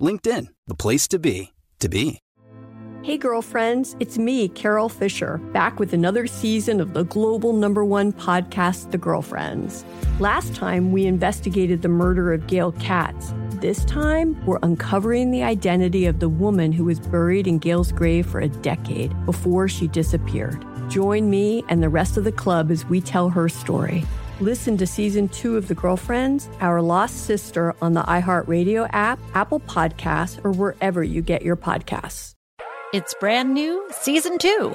LinkedIn, the place to be, to be. Hey, girlfriends, it's me, Carol Fisher, back with another season of the global number one podcast, The Girlfriends. Last time, we investigated the murder of Gail Katz. This time, we're uncovering the identity of the woman who was buried in Gail's grave for a decade before she disappeared. Join me and the rest of the club as we tell her story. Listen to season two of The Girlfriends, Our Lost Sister on the iHeartRadio app, Apple Podcasts, or wherever you get your podcasts. It's brand new, season two.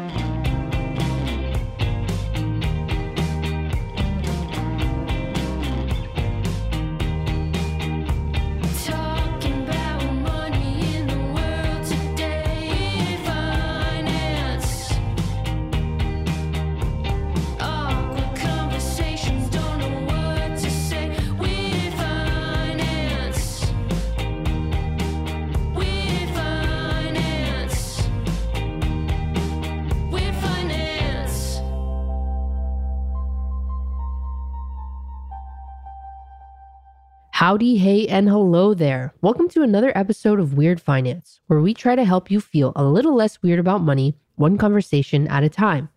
Howdy, hey, and hello there. Welcome to another episode of Weird Finance, where we try to help you feel a little less weird about money, one conversation at a time.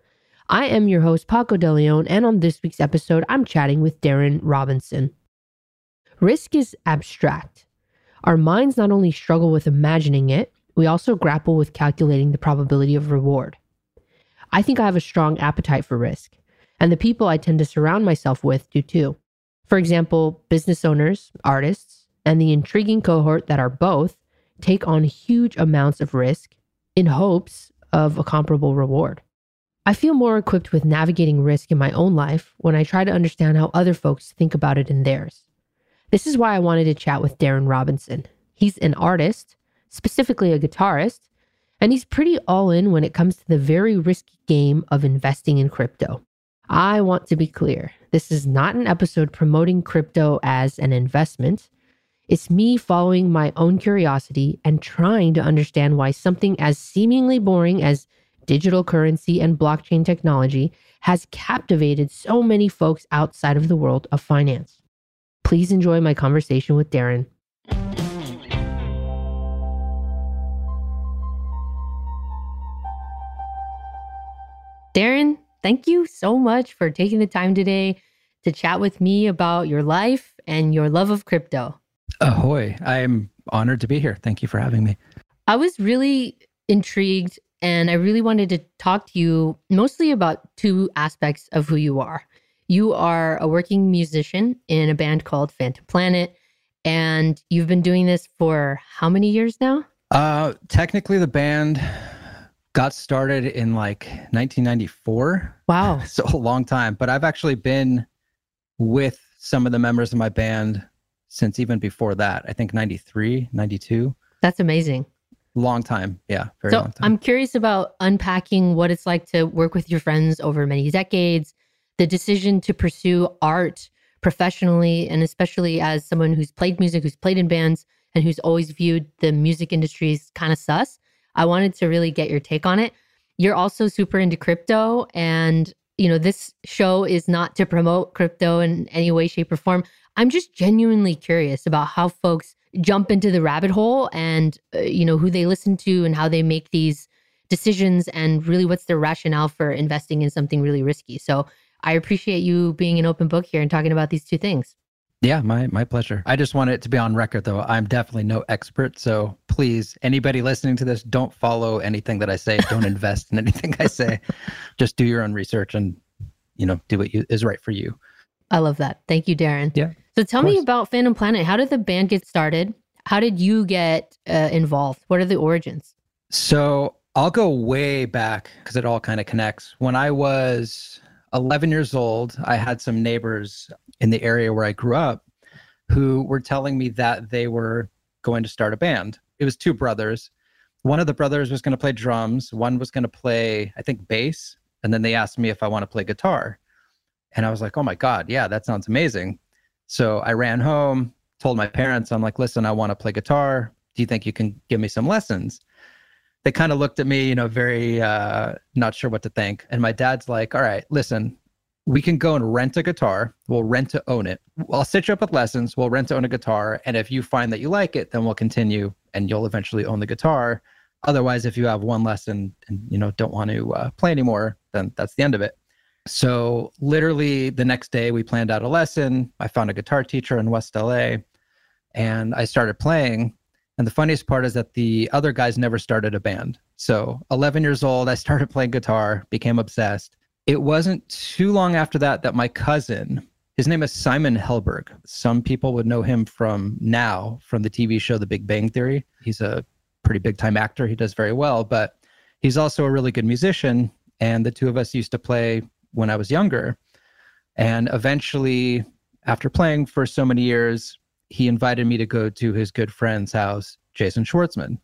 I am your host, Paco De Leon, and on this week's episode, I'm chatting with Darren Robinson. Risk is abstract. Our minds not only struggle with imagining it, we also grapple with calculating the probability of reward. I think I have a strong appetite for risk, and the people I tend to surround myself with do too. For example, business owners, artists, and the intriguing cohort that are both take on huge amounts of risk in hopes of a comparable reward. I feel more equipped with navigating risk in my own life when I try to understand how other folks think about it in theirs. This is why I wanted to chat with Darren Robinson. He's an artist, specifically a guitarist, and he's pretty all in when it comes to the very risky game of investing in crypto. I want to be clear this is not an episode promoting crypto as an investment. It's me following my own curiosity and trying to understand why something as seemingly boring as digital currency and blockchain technology has captivated so many folks outside of the world of finance. Please enjoy my conversation with Darren. Darren, thank you so much for taking the time today to chat with me about your life and your love of crypto. Ahoy. I am honored to be here. Thank you for having me. I was really intrigued and I really wanted to talk to you mostly about two aspects of who you are. You are a working musician in a band called Phantom Planet, and you've been doing this for how many years now? Uh, technically, the band got started in like 1994. Wow. So a long time. But I've actually been with some of the members of my band since even before that. I think 93, 92. That's amazing. Long time. Yeah. Very so long time. I'm curious about unpacking what it's like to work with your friends over many decades, the decision to pursue art professionally, and especially as someone who's played music, who's played in bands, and who's always viewed the music industry as kind of sus. I wanted to really get your take on it. you're also super into crypto and you know this show is not to promote crypto in any way shape or form. I'm just genuinely curious about how folks jump into the rabbit hole and uh, you know who they listen to and how they make these decisions and really what's their rationale for investing in something really risky. So i appreciate you being an open book here and talking about these two things Yeah, my my pleasure. I just want it to be on record though. I'm definitely no expert, so please anybody listening to this don't follow anything that I say. Don't invest in anything I say. Just do your own research and you know, do what you, is right for you. I love that. Thank you, Darren. Yeah, So tell me about Phantom Planet. How did the band get started? How did you get uh, involved? What are the origins? So I'll go way back because it all kind of connects. When I was 11 years old, I had some neighbors in the area where I grew up who were telling me that they were going to start a band. It was two brothers. One of the brothers was going to play drums, one was going to play, I think, bass. And then they asked me if I want to play guitar. And I was like, oh my God, yeah, that sounds amazing. So I ran home, told my parents, I'm like, listen, I want to play guitar. Do you think you can give me some lessons? They kind of looked at me, you know, very uh, not sure what to think. And my dad's like, all right, listen, we can go and rent a guitar. We'll rent to own it. I'll set you up with lessons. We'll rent to own a guitar. And if you find that you like it, then we'll continue and you'll eventually own the guitar. Otherwise, if you have one lesson and, you know, don't want to uh, play anymore, then that's the end of it. So literally the next day we planned out a lesson. I found a guitar teacher in West LA and I started playing. And the funniest part is that the other guys never started a band. So 11 years old, I started playing guitar, became obsessed. It wasn't too long after that that my cousin, his name is Simon Helberg. Some people would know him from now from the TV show The Big Bang Theory. He's a pretty big time actor. He does very well, but he's also a really good musician. And the two of us used to play when I was younger. And eventually, after playing for so many years, he invited me to go to his good friend's house, Jason Schwartzman.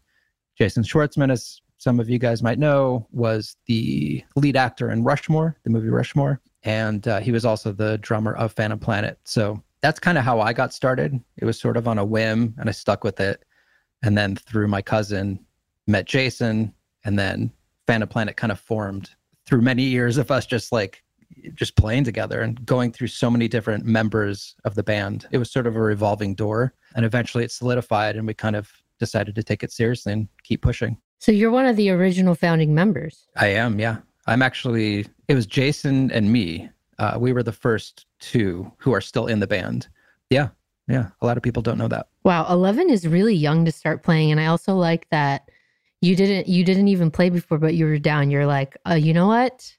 Jason Schwartzman, as some of you guys might know, was the lead actor in Rushmore, the movie Rushmore. And uh, he was also the drummer of Phantom Planet. So that's kind of how I got started. It was sort of on a whim, and I stuck with it. And then through my cousin, met Jason, and then Phantom Planet kind of formed through many years of us just like just playing together and going through so many different members of the band. It was sort of a revolving door. And eventually it solidified and we kind of decided to take it seriously and keep pushing. So you're one of the original founding members. I am, yeah. I'm actually, it was Jason and me. Uh, we were the first two who are still in the band. Yeah, yeah. A lot of people don't know that. Wow, 11 is really young to start playing and I also like that you didn't you didn't even play before but you were down. You're like, uh, you know what?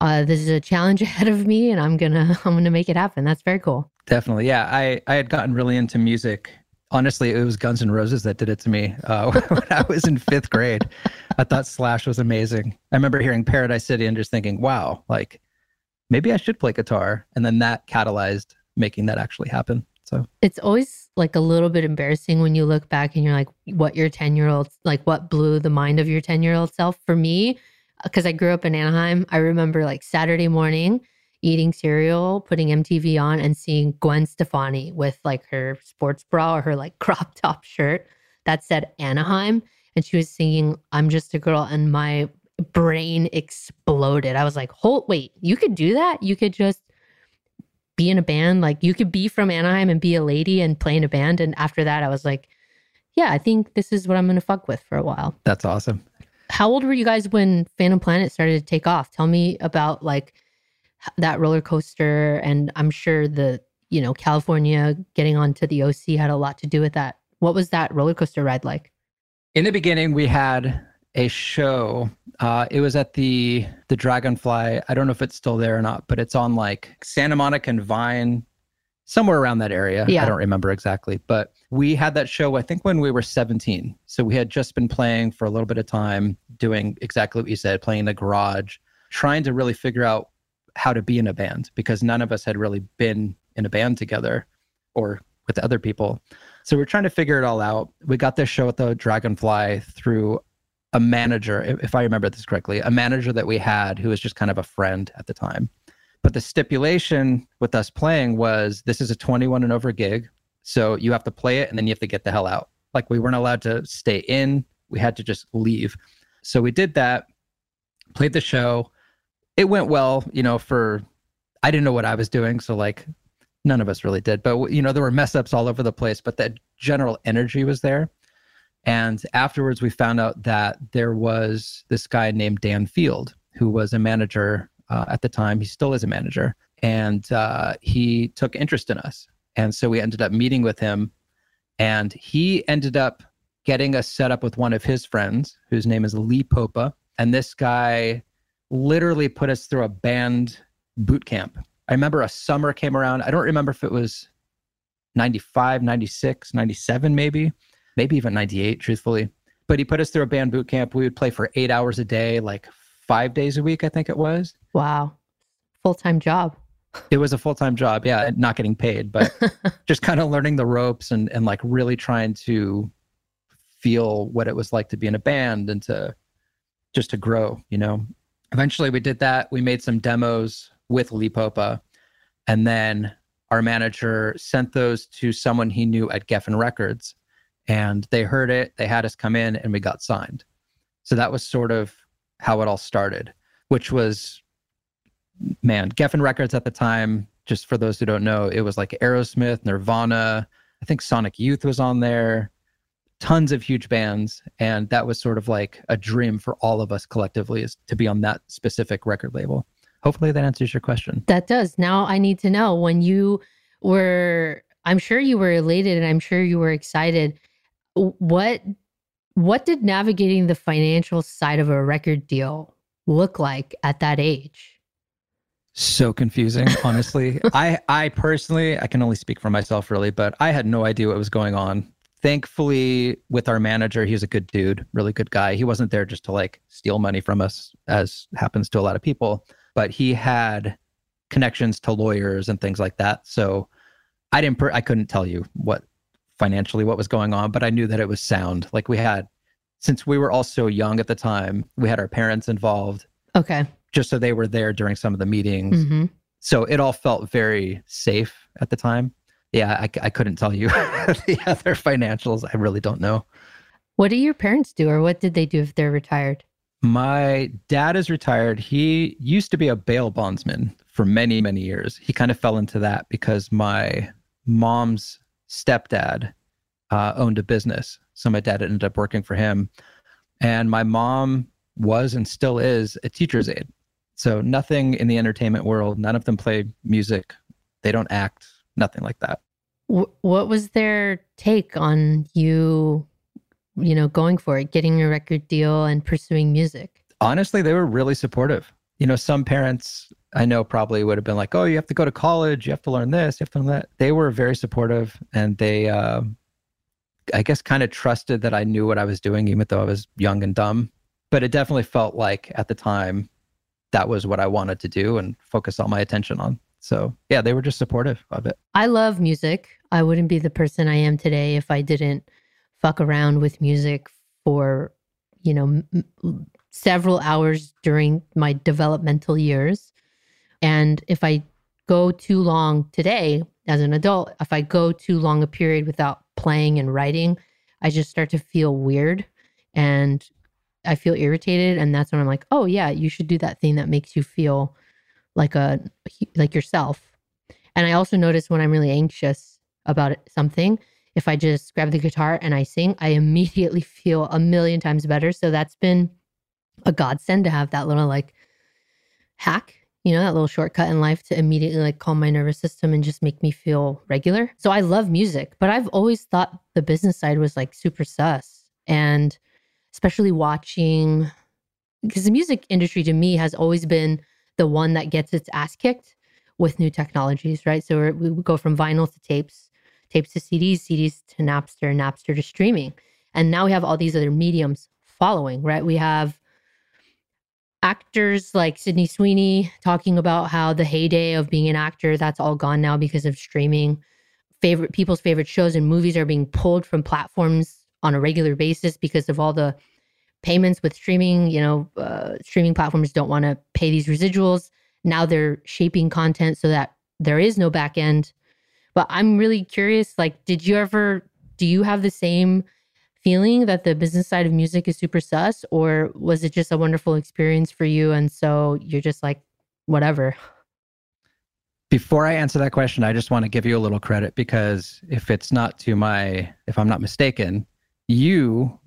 Uh, this is a challenge ahead of me and I'm to I'm to make it happen. That's very cool. Definitely. Yeah. I, I had gotten really into music. Honestly, it was Guns N' Roses that did it to me uh, when I was in fifth grade. I thought Slash was amazing. I remember hearing Paradise City and just thinking, wow, like maybe I should play guitar. And then that catalyzed making that actually happen. So It's always like a little bit embarrassing when you look back and you're like, what your 10 year old, like what blew the mind of your 10 year old self. For me, because I grew up in Anaheim, I remember like Saturday morning eating cereal, putting MTV on and seeing Gwen Stefani with like her sports bra or her like crop top shirt that said Anaheim. And she was singing, I'm just a girl. And my brain exploded. I was like, hold, wait, you could do that? You could just be in a band. Like you could be from Anaheim and be a lady and play in a band. And after that, I was like, yeah, I think this is what I'm going to fuck with for a while. that's awesome. How old were you guys when Phantom Planet started to take off? Tell me about like that roller coaster. And I'm sure the, you know, California getting onto the OC had a lot to do with that. What was that roller coaster ride like? In the beginning, we had a show. Uh, it was at the the Dragonfly. I don't know if it's still there or not, but it's on like Santa Monica and Vine, somewhere around that area. Yeah. I don't remember exactly, but we had that show. I think when we were 17. So we had just been playing for a little bit of time, doing exactly what you said, playing in the garage, trying to really figure out how to be in a band because none of us had really been in a band together or with other people. So we're trying to figure it all out. We got this show at the Dragonfly through a manager, if if I remember this correctly, a manager that we had who was just kind of a friend at the time. But the stipulation with us playing was this is a 21 and over gig. So you have to play it and then you have to get the hell out. Like we weren't allowed to stay in, we had to just leave. So we did that. played the show. It went well, you know, for I didn't know what I was doing, so like none of us really did. But you know, there were mess ups all over the place, but that general energy was there. And afterwards, we found out that there was this guy named Dan Field, who was a manager uh, at the time. He still is a manager, and uh, he took interest in us. And so we ended up meeting with him, and he ended up getting us set up with one of his friends, whose name is Lee Popa. And this guy literally put us through a band boot camp. I remember a summer came around. I don't remember if it was 95, 96, 97, maybe, maybe even 98, truthfully. But he put us through a band boot camp. We would play for eight hours a day, like five days a week, I think it was. Wow. Full time job. It was a full time job. Yeah. Not getting paid, but just kind of learning the ropes and, and like really trying to feel what it was like to be in a band and to just to grow, you know. Eventually we did that. We made some demos with Lee Popa. And then our manager sent those to someone he knew at Geffen Records. And they heard it, they had us come in, and we got signed. So that was sort of how it all started, which was, man, Geffen Records at the time, just for those who don't know, it was like Aerosmith, Nirvana, I think Sonic Youth was on there, tons of huge bands. And that was sort of like a dream for all of us collectively is to be on that specific record label. Hopefully that answers your question. That does. Now I need to know when you were I'm sure you were elated and I'm sure you were excited. What what did navigating the financial side of a record deal look like at that age? so confusing honestly. I i personally i can only speak for myself really but i had no idea what was going on. Thankfully with our manager he was a good dude really good guy. He wasn't there just to like steal money from us as happens to a lot of people but he had connections to lawyers and things like that. So i didn't per- i couldn't tell you what financially what was going on but i knew that it was sound. Like we had since we were all so young at the time we had our parents involved. Okay. just so they were there during some of the meetings. Hmm so it all felt very safe at the time. Yeah i, I couldn't tell you the other financials. I really don't know. What do your parents do or what did they do if they're retired? my dad is retired. He used to be a bail bondsman for many many years. He kind of fell into that because my mom's stepdad uh, owned a business. So my dad ended up working for him. And my mom was and still is a teacher's aide. So nothing in the entertainment world none of them play music. They don't act nothing like that. What was their take on you, you know, going for it, getting a record deal and pursuing music? honestly they were really supportive. You know some parents i know probably would have been like oh you have to go to college you have to learn this you have to learn that they were very supportive and they uh, i guess kind of trusted that i knew what i was doing even though i was young and dumb but it definitely felt like at the time that was what i wanted to do and focus all my attention on so yeah they were just supportive of it I love music. I wouldn't be the person I am today if I didn't fuck around with music for, you know, m- several hours during my developmental years. And if I go too long today as an adult, if I go too long a period without playing and writing, I just start to feel weird and I feel irritated. And that's when I'm like, oh, yeah, you should do that thing that makes you feel like a like yourself. And I also notice when I'm really anxious about something, if I just grab the guitar and I sing, I immediately feel a million times better. So that's been a godsend to have that little like hack, you know, that little shortcut in life to immediately like calm my nervous system and just make me feel regular. So I love music, but I've always thought the business side was like super sus. And especially watching, because the music industry to me has always been the one that gets its ass kicked with new technologies, right? So we go from vinyl to tapes, tapes to CDs, CDs to Napster, Napster to streaming. And now we have all these other mediums following, right? We have actors like Sydney Sweeney talking about how the heyday of being an actor, that's all gone now because of streaming. Favorite people's favorite shows and movies are being pulled from platforms on a regular basis because of all the payments with streaming. You know, uh, streaming platforms don't want to pay these residuals. Now they're shaping content so that there is no back end. But I'm really curious like, did you ever, do you have the same feeling that the business side of music is super sus, or was it just a wonderful experience for you? And so you're just like, whatever. Before I answer that question, I just want to give you a little credit because if it's not to my, if I'm not mistaken, you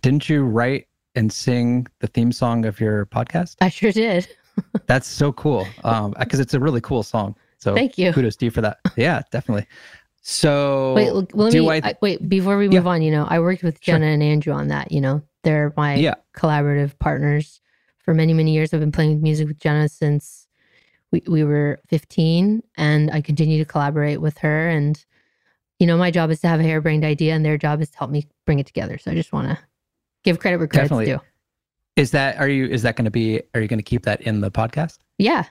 didn't you write and sing the theme song of your podcast? I sure did. That's so cool. Um, because it's a really cool song. So Thank you. kudos to you for that. Yeah, definitely. So Wait, look, let me I- wait before we Yeah. move on. You know, I worked with Sure. Jenna and Andrew on that. You know, they're my Yeah. collaborative partners for many many years. I've been playing music with Jenna since we we were 15, and I continue to collaborate with her. And you know, my job is to have a harebrained idea, and their job is to help me bring it together. So I just want to give credit where credit's Definitely. due. is that are you is that going to be are you going to keep that in the podcast? Yeah,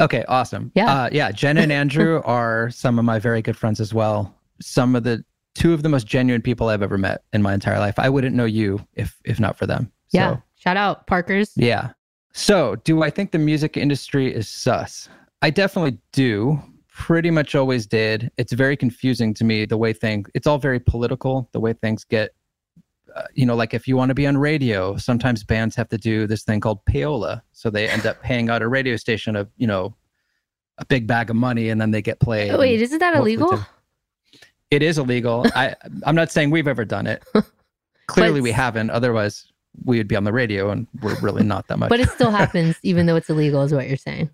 Okay, awesome. Yeah. uh, yeah. Jenna and Andrew are some of my very good friends as well. Some of the two of the most genuine people I've ever met in my entire life. I wouldn't know you if if not for them. So, yeah. Shout out Parker's. Yeah. So, do I think the music industry is sus? I definitely do. Pretty much always did. It's very confusing to me the way things. It's all very political. The way things get. You know, like if you want to be on radio, sometimes bands have to do this thing called payola. So they end up paying out a radio station of, you know a big bag of money, and then they get played. Wait, isn't that illegal? It is illegal. I I'm not saying we've ever done it. Clearly, we haven't. Otherwise, we would be on the radio, and we're really not that much. But it still happens, even though it's illegal, is what you're saying.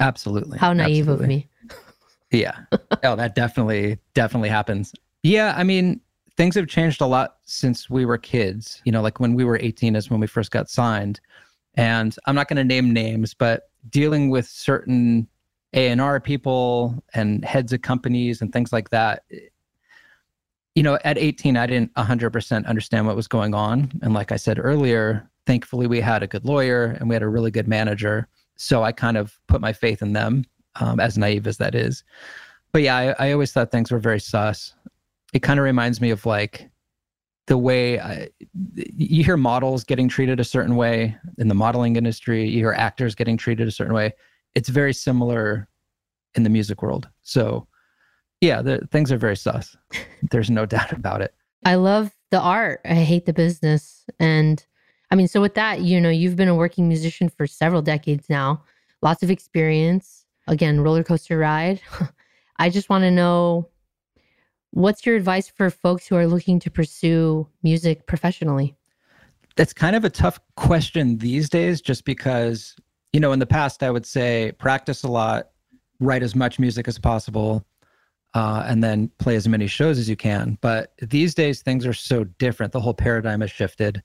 Absolutely. How naive Absolutely. of me. Yeah. oh, that definitely, definitely happens. Yeah. I mean, things have changed a lot since we were kids. You know, like when we were 18 is when we first got signed. And I'm not going to name names, but dealing with certain A&R people and heads of companies and things like that. You know, at 18, I didn't 100% understand what was going on. And like I said earlier, thankfully we had a good lawyer and we had a really good manager. So I kind of put my faith in them um, as naive as that is. But yeah, I, I always thought things were very sus. It kind of reminds me of like the way I, you hear models getting treated a certain way in the modeling industry, you hear actors getting treated a certain way. It's very similar in the music world. So yeah, the, things are very sus. There's no doubt about it. I love the art. I hate the business. And I mean, so with that, you know, you've been a working musician for several decades now, lots of experience. Again, roller coaster ride. I just want to know what's your advice for folks who are looking to pursue music professionally? that's kind of a tough question these days just because you know in the past i would say practice a lot write as much music as possible uh, and then play as many shows as you can. But these days things are so different. The whole paradigm has shifted.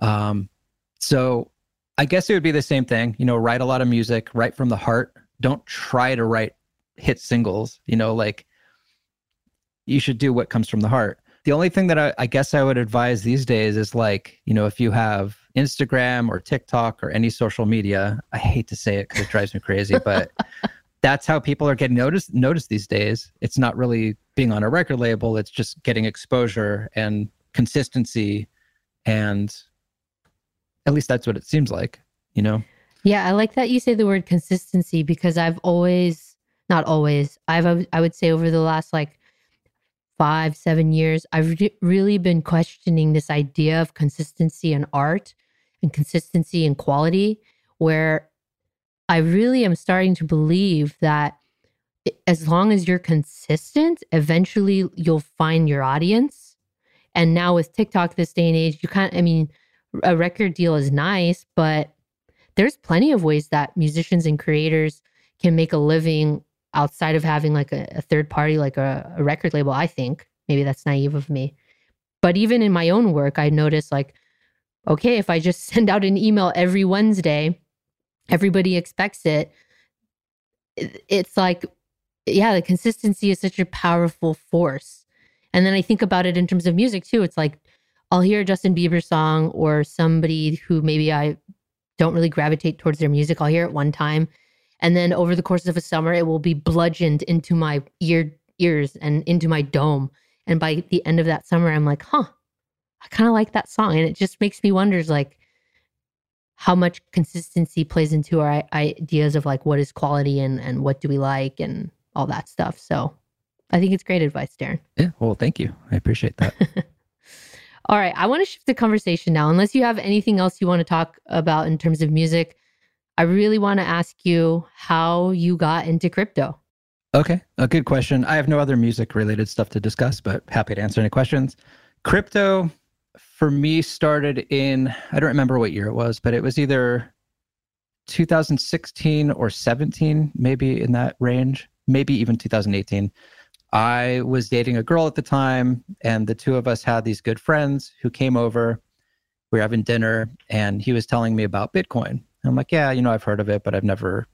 Um, so i guess it would be the same thing you know write a lot of music write from the heart. Don't try to write hit singles you know like you should do what comes from the heart the only thing that I, I guess I would advise these days is like, you know, if you have Instagram or TikTok or any social media, I hate to say it because it drives me crazy, but that's how people are getting noticed noticed these days. It's not really being on a record label, it's just getting exposure and consistency and at least that's what it seems like, you know? Yeah, I like that you say the word consistency because I've always, not always, I've, I would say over the last like five, seven years, I've re- really been questioning this idea of consistency in art and consistency in quality, where I really am starting to believe that as long as you're consistent, eventually you'll find your audience. And now with TikTok this day and age, you can't, I mean, a record deal is nice, but there's plenty of ways that musicians and creators can make a living outside of having like a, a third party, like a, a record label. I think maybe that's naive of me. But even in my own work, I notice like, okay, if I just send out an email every Wednesday, everybody expects it. It- It's like, yeah, the consistency is such a powerful force. And then I think about it in terms of music too. It's like, I'll hear a Justin Bieber song or somebody who maybe I don't really gravitate towards their music. I'll hear it one time. And then over the course of a summer, it will be bludgeoned into my ear ears and into my dome. And by the end of that summer, I'm like, huh, I kind of like that song. And it just makes me wonders like how much consistency plays into our ideas of like what is quality and, and what do we like and all that stuff. So I think it's great advice, Darren. Yeah. Well, thank you. I appreciate that. All right, I want to shift the conversation now. Unless you have anything else you want to talk about in terms of music, I really want to ask you how you got into crypto. Okay, a good question. I have no other music related stuff to discuss, but happy to answer any questions. Crypto for me started in, I don't remember what year it was, but it was either 2016 or 17, maybe in that range, maybe even 2018. I was dating a girl at the time, and the two of us had these good friends who came over. We were having dinner, and he was telling me about Bitcoin. And I'm like, yeah, you know, I've heard of it, but I've never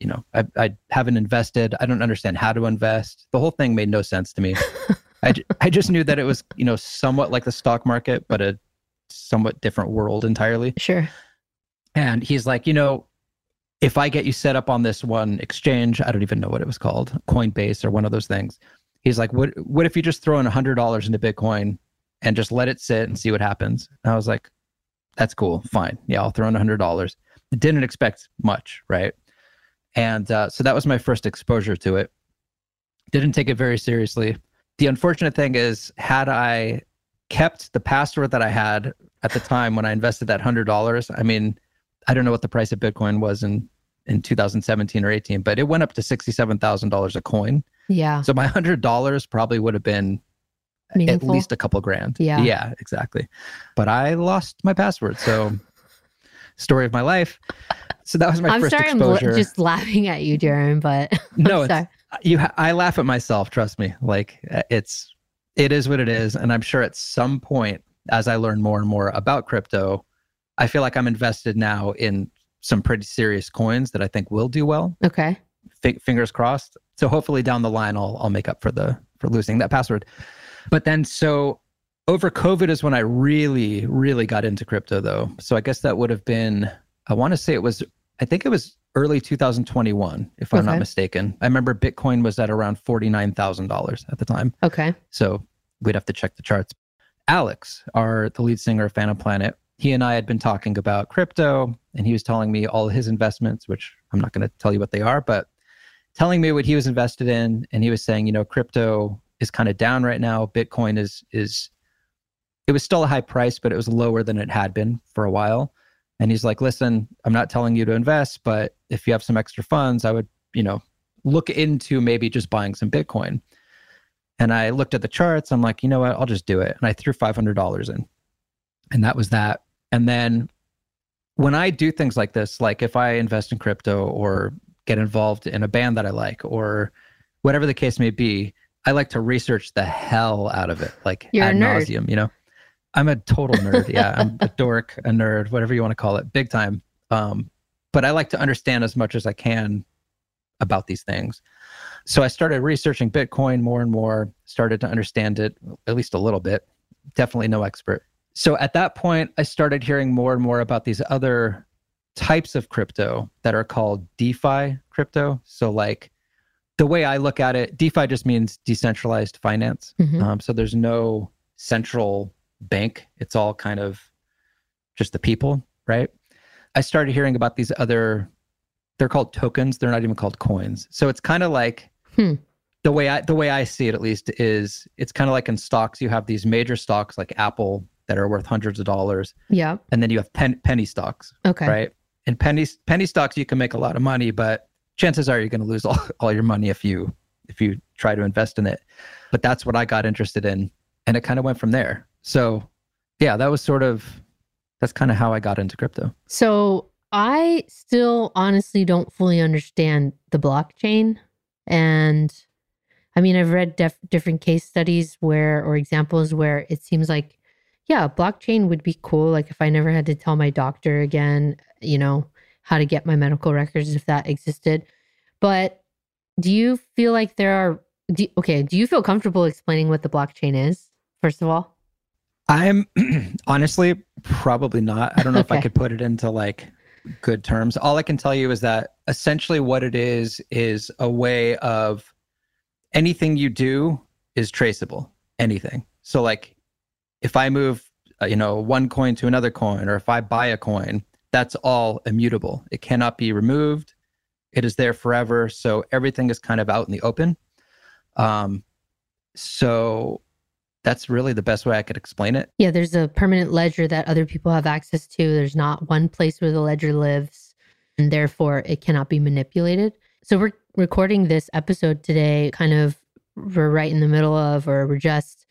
you know, I, I haven't invested. I don't understand how to invest. The whole thing made no sense to me. I, I just knew that it was, you know, somewhat like the stock market, but a somewhat different world entirely. Sure. And he's like, you know, if I get you set up on this one exchange, I don't even know what it was called, Coinbase or one of those things. He's like, what, what if you just throw in $100 into Bitcoin and just let it sit and see what happens? And I was like, that's cool. Fine. Yeah, I'll throw in $100. Didn't expect much, right? And uh, so that was my first exposure to it. Didn't take it very seriously. The unfortunate thing is, had I kept the password that I had at the time when I invested that hundred dollars, I mean, I don't know what the price of Bitcoin was in in 2017 or 18, but it went up to sixty-seven thousand dollars a coin. Yeah. So my hundred dollars probably would have been Meaningful. at least a couple grand. Yeah. Yeah, exactly. But I lost my password. So story of my life. So that was my I'm first sorry, I'm l- exposure. just laughing at you, Darren, but I'm no, it's, sorry. you. I laugh at myself. Trust me. Like uh, it's, it is what it is, and I'm sure at some point, as I learn more and more about crypto, I feel like I'm invested now in some pretty serious coins that I think will do well. Okay. F- fingers crossed. So hopefully down the line, I'll I'll make up for the for losing that password. But then so over COVID is when I really really got into crypto though. So I guess that would have been I want to say it was I think it was early 2021 if I'm not mistaken. I remember Bitcoin was at around $49,000 at the time. Okay. So we'd have to check the charts. Alex, our the lead singer of Phantom Planet, he and I had been talking about crypto, and he was telling me all his investments, which I'm not going to tell you what they are, but telling me what he was invested in, and he was saying, you know, crypto is kind of down right now. Bitcoin is is it was still a high price, but it was lower than it had been for a while. And he's like, listen, I'm not telling you to invest, but if you have some extra funds, I would, you know, look into maybe just buying some Bitcoin. And I looked at the charts. I'm like, you know what? I'll just do it. And I threw $500 in. And that was that. And then when I do things like this, like if I invest in crypto or get involved in a band that I like or whatever the case may be, I like to research the hell out of it, like You're ad nauseum, you know? I'm a total nerd. Yeah. I'm a dork, a nerd, whatever you want to call it, big time. Um, but I like to understand as much as I can about these things. So I started researching Bitcoin more and more, started to understand it at least a little bit. Definitely no expert. So at that point, I started hearing more and more about these other types of crypto that are called DeFi crypto. So, like the way I look at it, DeFi just means decentralized finance. Mhm. Um, so there's no central bank. It's all kind of just the people, right? I started hearing about these other, they're called tokens. They're not even called coins. So it's kind of like Hmm. the way I the way I see it at least is it's kind of like in stocks. You have these major stocks like Apple that are worth hundreds of dollars, Yeah. and then you have pen, penny stocks, Okay. right? And penny penny stocks you can make a lot of money, but chances are you're going to lose all, all your money if you if you try to invest in it. But that's what I got interested in, and it kind of went from there. So, yeah, that was sort of that's kind of how I got into crypto. So I still honestly don't fully understand the blockchain. And I mean, I've read def- different case studies where, or examples where it seems like, yeah, blockchain would be cool. Like if I never had to tell my doctor again, you know, how to get my medical records if that existed. But do you feel like there are, do, okay, do you feel comfortable explaining what the blockchain is, first of all? I'm honestly probably not. I don't know if I could put it into like good terms. All I can tell you is that essentially what it is is a way of anything you do is traceable. Anything. So like if I move, uh, you know, one coin to another coin, or if I buy a coin, that's all immutable. It cannot be removed. It is there forever. So everything is kind of out in the open. Um, so That's really the best way I could explain it. Yeah, there's a permanent ledger that other people have access to. There's not one place where the ledger lives, and therefore it cannot be manipulated. So we're recording this episode today, kind of we're right in the middle of, or we're just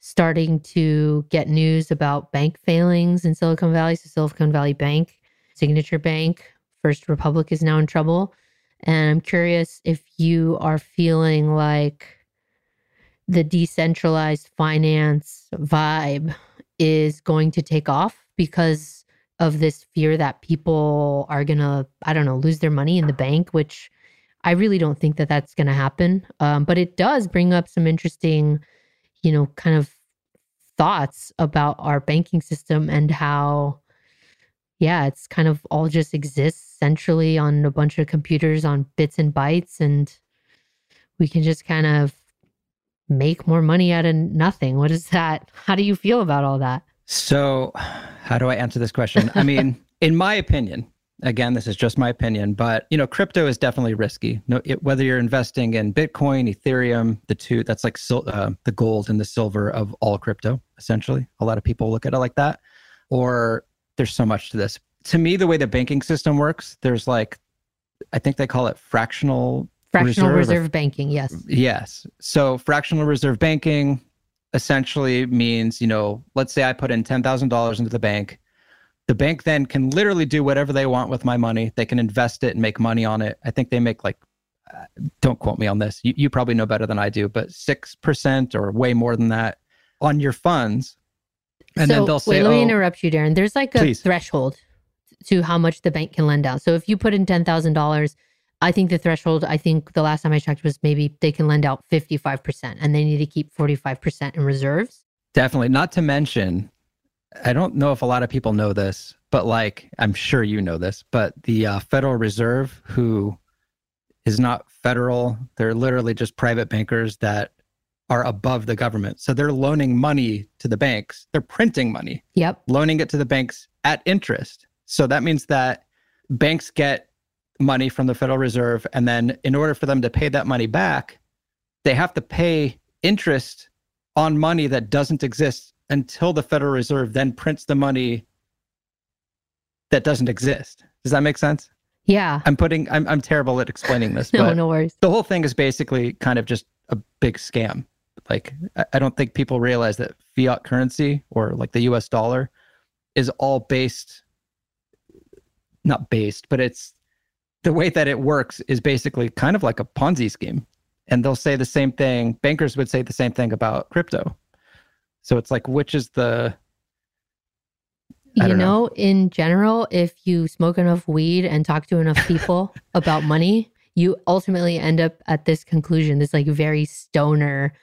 starting to get news about bank failings in Silicon Valley. So Silicon Valley Bank, Signature Bank, First Republic is now in trouble. And I'm curious if you are feeling like the decentralized finance vibe is going to take off because of this fear that people are going to, I don't know, lose their money in the bank, which I really don't think that that's going to happen. Um, but it does bring up some interesting, you know, kind of thoughts about our banking system and how, yeah, it's kind of all just exists centrally on a bunch of computers on bits and bytes. And we can just kind of make more money out of nothing. What is that? How do you feel about all that? So, how do I answer this question? I mean, in my opinion, again, this is just my opinion, but you know, crypto is definitely risky. No, it, whether you're investing in Bitcoin, Ethereum, the two that's like sil- uh, the gold and the silver of all crypto, essentially. A lot of people look at it like that. Or there's so much to this. To me, the way the banking system works, there's like, I think they call it fractional Fractional Reserve reserve, banking, yes. Yes. So fractional reserve banking essentially means, you know, let's say I put in $10,000 into the bank. The bank then can literally do whatever they want with my money. They can invest it and make money on it. I think they make like, uh, don't quote me on this. You, you probably know better than I do, but 6% or way more than that on your funds. And so, then they'll say, wait, let me oh, interrupt you, Darren. There's like a Please. threshold to how much the bank can lend out. So if you put in ten thousand dollars, I think the threshold, I think the last time I checked was maybe they can lend out fifty five percent, and they need to keep forty five percent in reserves. Definitely. Not to mention, I don't know if a lot of people know this, but like I'm sure you know this, but the uh, Federal Reserve, who is not federal, they're literally just private bankers that are above the government. So they're loaning money to the banks. They're printing money, Yep. loaning it to the banks at interest. So that means that banks get money from the Federal Reserve. And then in order for them to pay that money back, they have to pay interest on money that doesn't exist until the Federal Reserve then prints the money that doesn't exist. Does that make sense? Yeah. I'm putting I'm I'm terrible at explaining this, No, but no worries. the whole thing is basically kind of just a big scam. Like I, I don't think people realize that fiat currency or like the US dollar is all based not based, but it's the way that it works is basically kind of like a Ponzi scheme. And they'll say the same thing, bankers would say the same thing about crypto. So it's like which is the You know, know. in general, if you smoke enough weed and talk to enough people about money, you ultimately end up at this conclusion, this like very stoner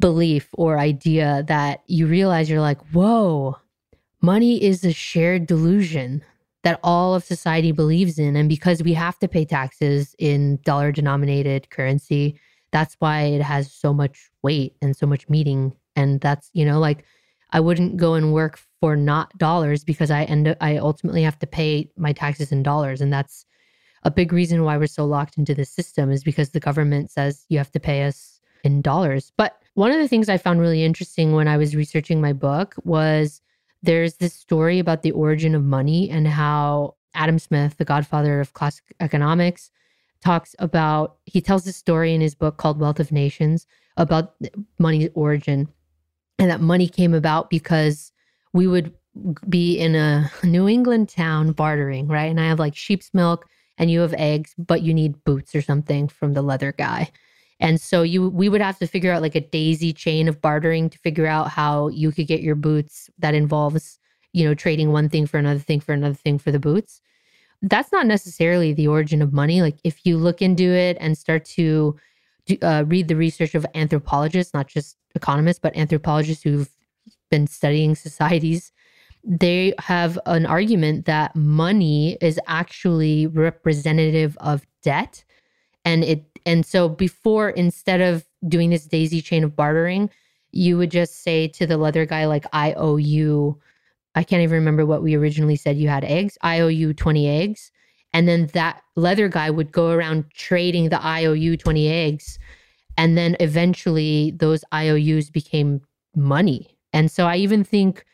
belief or idea that you realize you're like, whoa, money is a shared delusion that all of society believes in. And because we have to pay taxes in dollar denominated currency, that's why it has so much weight and so much meaning. And that's, you know, like I wouldn't go and work for not dollars because I end up, I ultimately have to pay my taxes in dollars. And that's a big reason why we're so locked into this system is because the government says you have to pay us in dollars. But one of the things I found really interesting when I was researching my book was there's this story about the origin of money and how Adam Smith, the godfather of classic economics, talks about, he tells this story in his book called Wealth of Nations about money's origin and that money came about because we would be in a New England town bartering, right? And I have like sheep's milk and you have eggs, but you need boots or something from the leather guy. And so you we would have to figure out like a daisy chain of bartering to figure out how you could get your boots that involves, you know, trading one thing for another thing for another thing for the boots. That's not necessarily the origin of money. Like if you look into it and start to uh, read the research of anthropologists, not just economists, but anthropologists who've been studying societies, they have an argument that money is actually representative of debt. And it and so before instead of doing this daisy chain of bartering, you would just say to the leather guy, like, I owe you, I can't even remember what we originally said you had eggs. I owe you 20 eggs. And then that leather guy would go around trading the IOU 20 eggs. And then eventually those IOUs became money. And so I even think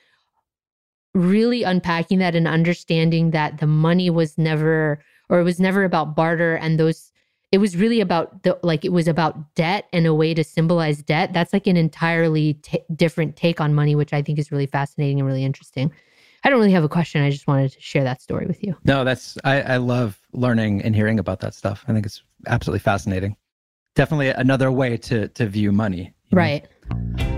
really unpacking that and understanding that the money was never or it was never about barter and those it was really about the like it was about debt and a way to symbolize debt that's like an entirely t- different take on money which i think is really fascinating and really interesting i don't really have a question i just wanted to share that story with you No, that's I, I love learning and hearing about that stuff. I think it's absolutely fascinating. Definitely another way to to view money. right know?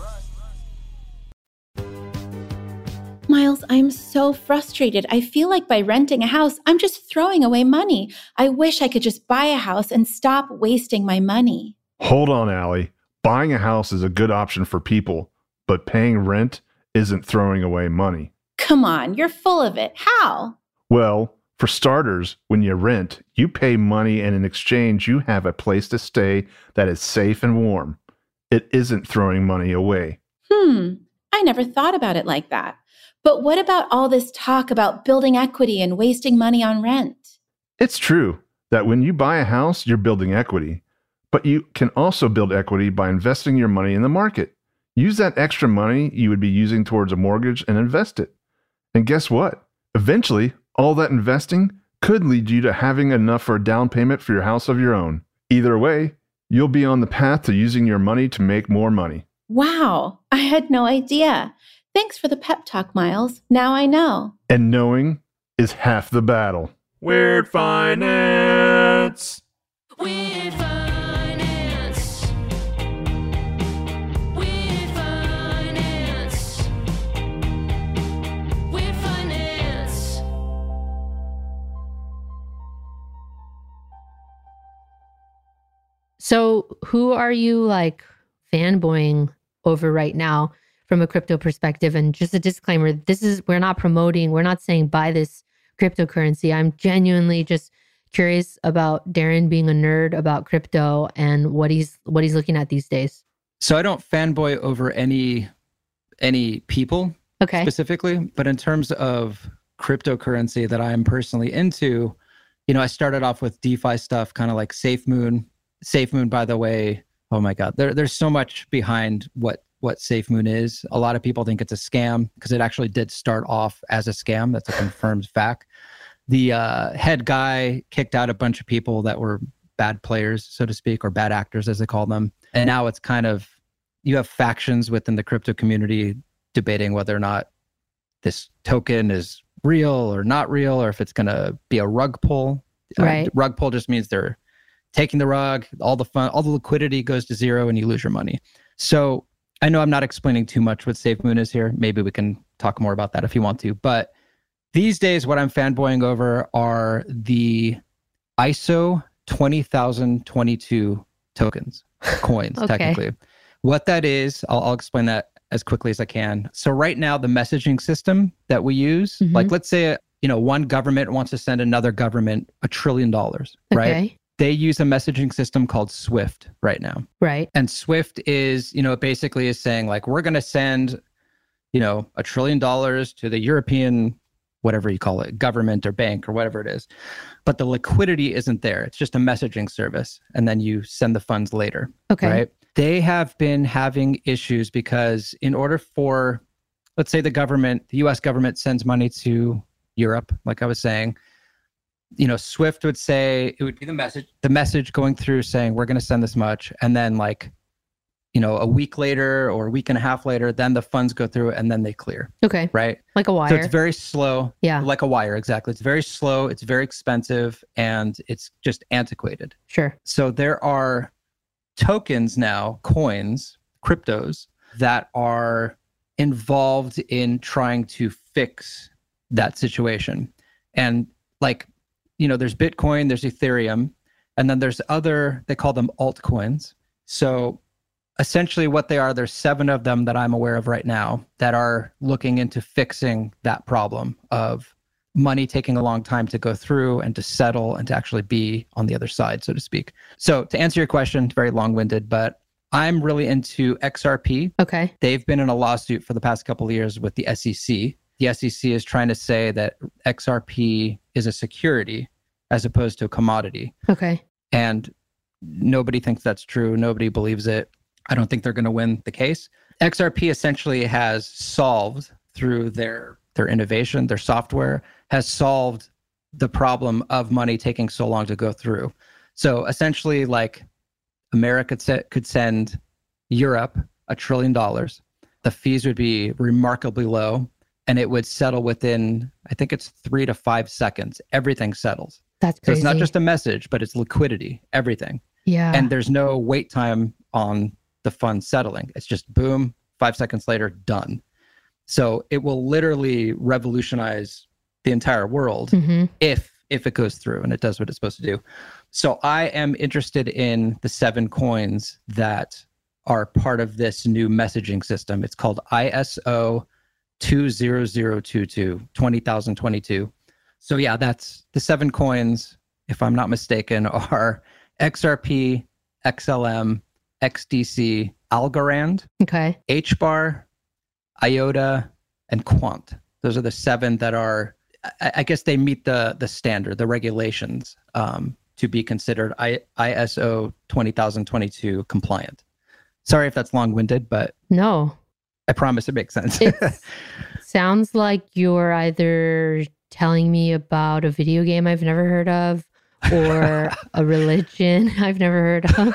Miles, I'm so frustrated. I feel like by renting a house, I'm just throwing away money. I wish I could just buy a house and stop wasting my money. Hold on, Allie. Buying a house is a good option for people, but paying rent isn't throwing away money. Come on, you're full of it. How? Well, for starters, when you rent, you pay money and in exchange, you have a place to stay that is safe and warm. It isn't throwing money away. Hmm, I never thought about it like that. But what about all this talk about building equity and wasting money on rent? It's true that when you buy a house, you're building equity, but you can also build equity by investing your money in the market. Use that extra money you would be using towards a mortgage and invest it. And guess what? Eventually, all that investing could lead you to having enough for a down payment for your house of your own. Either way, you'll be on the path to using your money to make more money. Wow, I had no idea. Thanks for the pep talk, Miles. Now I know. And knowing is half the battle. Weird Finance. Weird finance. Weird finance. Weird finance. So, who are you like fanboying over right now from a crypto perspective? And just a disclaimer this is, we're not promoting, we're not saying buy this cryptocurrency. I'm genuinely just curious about Darren being a nerd about crypto and what he's what he's looking at these days. So I don't fanboy over any any people Okay. specifically, but in terms of cryptocurrency that I'm personally into, you know, I started off with DeFi stuff, kind of like SafeMoon. SafeMoon, by the way, oh my God, there, there's so much behind what what SafeMoon is. A lot of people think it's a scam because it actually did start off as a scam. That's a confirmed fact. The uh, head guy kicked out a bunch of people that were bad players, so to speak, or bad actors, as they call them. And now it's kind of you have factions within the crypto community debating whether or not this token is real or not real, or if it's going to be a rug pull. Uh, Right. rug pull just means they're taking the rug, all the fun, all the liquidity goes to zero, and you lose your money. So I know I'm not explaining too much what SafeMoon is here. Maybe we can talk more about that if you want to. But these days, what I'm fanboying over are the ISO 20022 tokens, coins, Okay. technically. What that is, I'll, I'll explain that as quickly as I can. So right now, the messaging system that we use, Mhm. like let's say, you know, one government wants to send another government a trillion dollars, right? They use a messaging system called Swift right now. Right. And Swift is, you know, it basically is saying like we're going to send, you know, a trillion dollars to the European whatever you call it, government or bank or whatever it is. But the liquidity isn't there. It's just a messaging service and then you send the funds later. Okay. Right? They have been having issues because in order for let's say the government, the US government sends money to Europe, like I was saying, you know, Swift would say it would be the message, the message going through saying we're going to send this much, and then like, you know, a week later or a week and a half later, then the funds go through and then they clear. Okay. Right. Like a wire. So it's very slow. Yeah. Like a wire, exactly. It's very slow. It's very expensive, and it's just antiquated. Sure. So there are tokens now, coins, cryptos that are involved in trying to fix that situation. And like, you know, there's Bitcoin, there's Ethereum, and then there's other, they call them altcoins. So essentially what they are, there's seven of them that I'm aware of right now that are looking into fixing that problem of money taking a long time to go through and to settle and to actually be on the other side, so to speak. So to answer your question, it's very long-winded, but I'm really into XRP. Okay. They've been in a lawsuit for the past couple of years with the SEC. The SEC is trying to say that XRP is a security as opposed to a commodity. Okay. And nobody thinks that's true. Nobody believes it. I don't think they're going to win the case. XRP essentially has solved through their their innovation, their software has solved the problem of money taking so long to go through. So essentially, like America could send Europe a trillion dollars. The fees would be remarkably low and it would settle within, I think it's three to five seconds. Everything settles. That's crazy. So it's not just a message, but it's liquidity, everything. Yeah. And there's no wait time on the fund settling. It's just boom, five seconds later, done. So it will literally revolutionize the entire world Mhm. if if it goes through and it does what it's supposed to do. So I am interested in the seven coins that are part of this new messaging system. It's called ISO 20022, 20022. So yeah, that's the seven coins, if I'm not mistaken, are XRP, XLM, XDC, Algorand, Okay. HBAR, IOTA, and Quant. Those are the seven that are, I, I guess they meet the the standard, the regulations um, to be considered I, ISO 20022 compliant. Sorry if that's long winded, but No. I promise it makes sense. It's- Sounds like you're either telling me about a video game I've never heard of or a religion I've never heard of.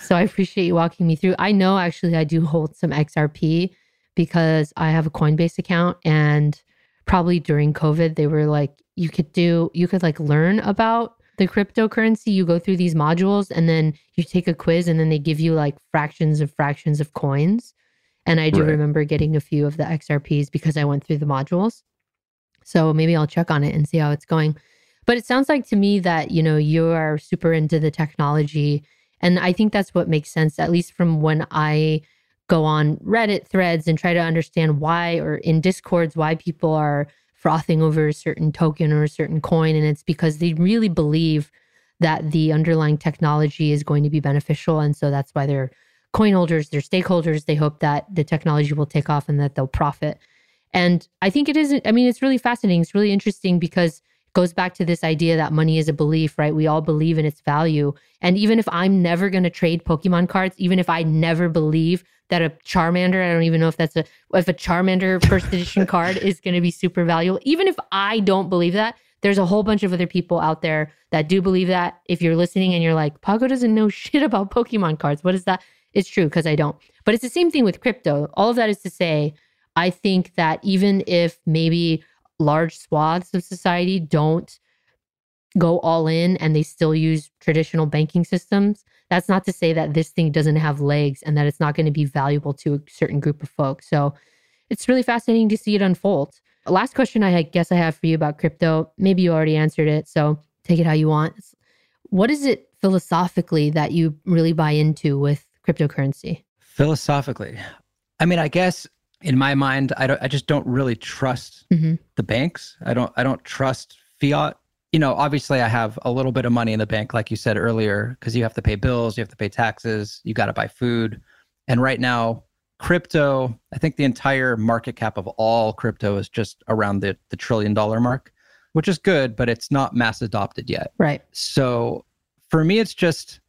so I appreciate you walking me through. I know actually I do hold some XRP because I have a Coinbase account and probably during COVID, they were like, you could do, you could like learn about the cryptocurrency. You go through these modules and then you take a quiz and then they give you like fractions of fractions of coins. And I do Right. remember getting a few of the XRPs because I went through the modules. So maybe I'll check on it and see how it's going. But it sounds like to me that, you know, you are super into the technology. And I think that's what makes sense, at least from when I go on Reddit threads and try to understand why, or in discords, why people are frothing over a certain token or a certain coin. And it's because they really believe that the underlying technology is going to be beneficial. And so that's why they're coin holders, they're stakeholders. They hope that the technology will take off and that they'll profit. And I think it is, I mean, it's really fascinating. It's really interesting because it goes back to this idea that money is a belief, right? We all believe in its value. And even if I'm never going to trade Pokemon cards, even if I never believe that a Charmander, I don't even know if that's a, if a Charmander first edition card is going to be super valuable, even if I don't believe that, there's a whole bunch of other people out there that do believe that. If you're listening and you're like, Paco doesn't know shit about Pokemon cards, what is that? It's true because I don't. But it's the same thing with crypto. All of that is to say, I think that even if maybe large swaths of society don't go all in and they still use traditional banking systems, that's not to say that this thing doesn't have legs and that it's not going to be valuable to a certain group of folks. So it's really fascinating to see it unfold. Last question I guess I have for you about crypto. Maybe you already answered it, so take it how you want. What is it philosophically that you really buy into with cryptocurrency? Philosophically, I mean, I guess in my mind, I don't. I just don't really trust Mhm. the banks. I don't. I don't trust fiat. You know, obviously, I have a little bit of money in the bank, like you said earlier, because you have to pay bills, you have to pay taxes, you got to buy food, and right now, crypto. I think the entire market cap of all crypto is just around the the trillion dollar mark, which is good, but it's not mass adopted yet. Right. So for me, it's just,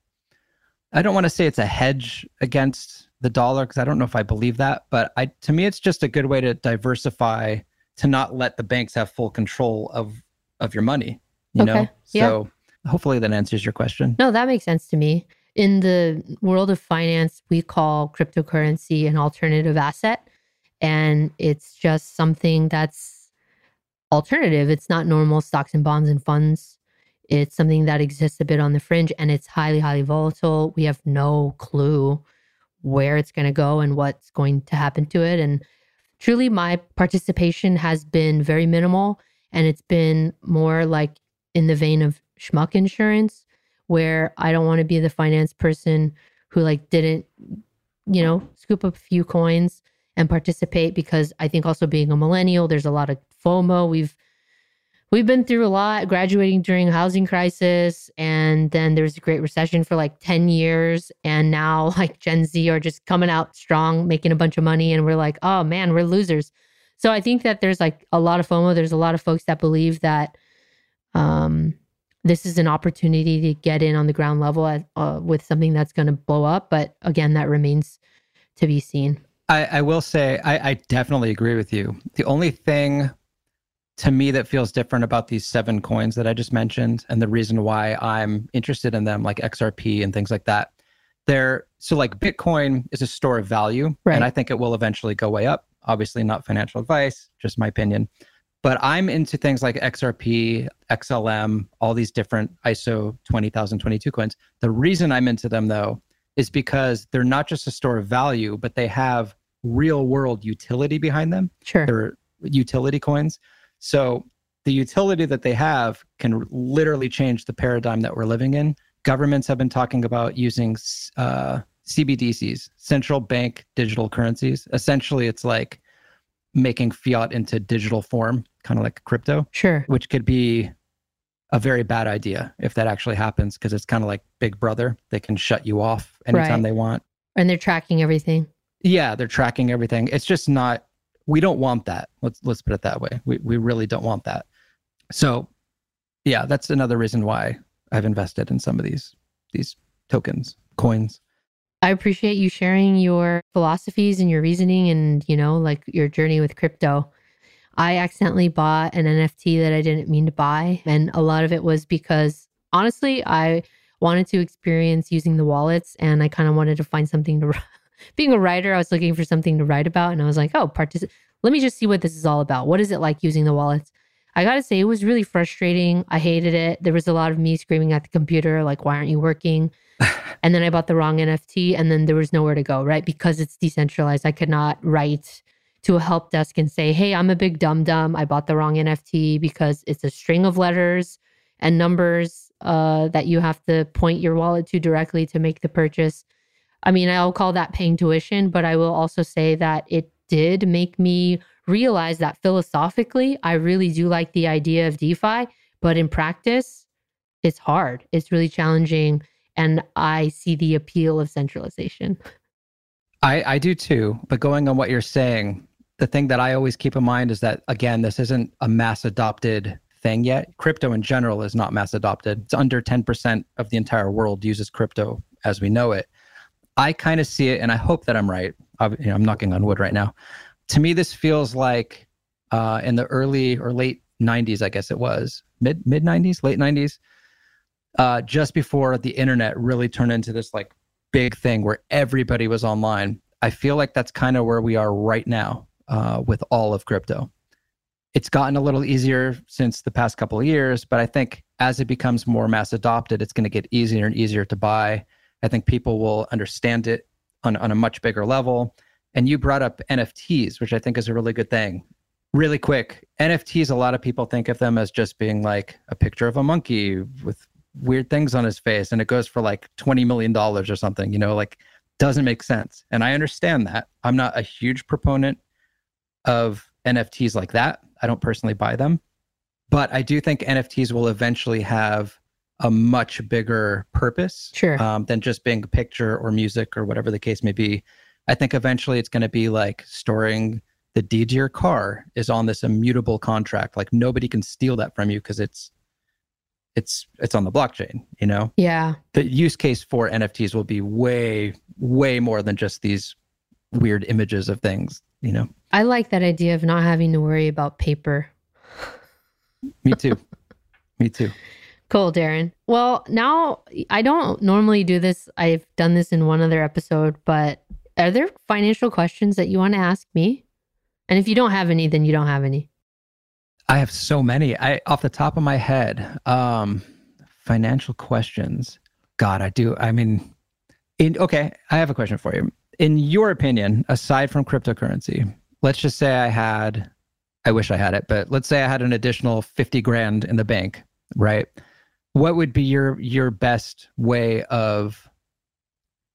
I don't want to say it's a hedge against the dollar because I don't know if I believe that, but I to me, it's just a good way to diversify to not let the banks have full control of of your money. You know, Okay. Yeah. so hopefully that answers your question. No, that makes sense to me. In the world of finance, we call cryptocurrency an alternative asset. And it's just something that's alternative. It's not normal stocks and bonds and funds. It's something that exists a bit on the fringe and it's highly, highly volatile. We have no clue where it's going to go and what's going to happen to it. And truly, my participation has been very minimal. And it's been more like in the vein of schmuck insurance, where I don't want to be the finance person who like didn't, you know, scoop up a few coins and participate because I think also being a millennial, there's a lot of FOMO. We've we've been through a lot, graduating during housing crisis, and then there was a Great Recession for like 10 years. And now like Gen Z are just coming out strong, making a bunch of money, and we're like, oh man, we're losers. So I think that there's like a lot of FOMO. There's a lot of folks that believe that um, this is an opportunity to get in on the ground level at, uh, with something that's going to blow up. But again, that remains to be seen. I, I will say I, I definitely agree with you. The only thing to me that feels different about these seven coins that I just mentioned, and the reason why I'm interested in them, like XRP and things like that, they're so like Bitcoin is a store of value, Right. and I think it will eventually go way up. Obviously, not financial advice, just my opinion. But I'm into things like XRP, XLM, all these different ISO 20022 coins. The reason I'm into them though is because they're not just a store of value, but they have real world utility behind them. Sure. They're utility coins. So the utility that they have can literally change the paradigm that we're living in. Governments have been talking about using uh, CBDCs, central bank digital currencies. Essentially, it's like making fiat into digital form, kind of like crypto. Sure. Which could be a very bad idea if that actually happens because it's kind of like Big Brother. They can shut you off anytime Right. they want. And they're tracking everything. Yeah, they're tracking everything. It's just not we don't want that. Let's let's put it that way. We we really don't want that. So yeah, that's another reason why I've invested in some of these these tokens, coins. I appreciate you sharing your philosophies and your reasoning and, you know, like your journey with crypto. I accidentally bought an NFT that I didn't mean to buy. And a lot of it was because honestly, I wanted to experience using the wallets and I kind of wanted to find something to being a writer, I was looking for something to write about, and I was like, oh, partic- let me just see what this is all about. What is it like using the wallets? I gotta say, it was really frustrating. I hated it. There was a lot of me screaming at the computer, like, why aren't you working? and then I bought the wrong NFT, and then there was nowhere to go, right? Because it's decentralized. I could not write to a help desk and say, hey, I'm a big dum dum. I bought the wrong NFT because it's a string of letters and numbers uh, that you have to point your wallet to directly to make the purchase. I mean, I'll call that paying tuition, but I will also say that it did make me realize that philosophically, I really do like the idea of DeFi, but in practice, it's hard. It's really challenging. And I see the appeal of centralization. I, I do too. But going on what you're saying, the thing that I always keep in mind is that, again, this isn't a mass adopted thing yet. Crypto in general is not mass adopted. It's under 10% of the entire world uses crypto as we know it. I kind of see it, and I hope that I'm right. I'm, you know, I'm knocking on wood right now. To me, this feels like uh, in the early or late 90s, I guess it was mid mid 90s, late 90s, uh, just before the internet really turned into this like big thing where everybody was online. I feel like that's kind of where we are right now uh, with all of crypto. It's gotten a little easier since the past couple of years, but I think as it becomes more mass adopted, it's going to get easier and easier to buy. I think people will understand it on, on a much bigger level. And you brought up NFTs, which I think is a really good thing. Really quick, NFTs, a lot of people think of them as just being like a picture of a monkey with weird things on his face and it goes for like $20 million or something, you know, like doesn't make sense. And I understand that. I'm not a huge proponent of NFTs like that. I don't personally buy them. But I do think NFTs will eventually have a much bigger purpose sure. um, than just being a picture or music or whatever the case may be. I think eventually it's going to be like storing the deed to your car is on this immutable contract. Like nobody can steal that from you because it's it's it's on the blockchain. You know, Yeah. the use case for NFTs will be way way more than just these weird images of things. You know, I like that idea of not having to worry about paper. me too, me too. Cool, Darren. Well, now I don't normally do this. I've done this in one other episode, but are there financial questions that you want to ask me? And if you don't have any, then you don't have any. I have so many. I off the top of my head, um, financial questions. God, I do. I mean, in okay, I have a question for you. In your opinion, aside from cryptocurrency, let's just say I had, I wish I had it, but let's say I had an additional fifty grand in the bank, right? What would be your your best way of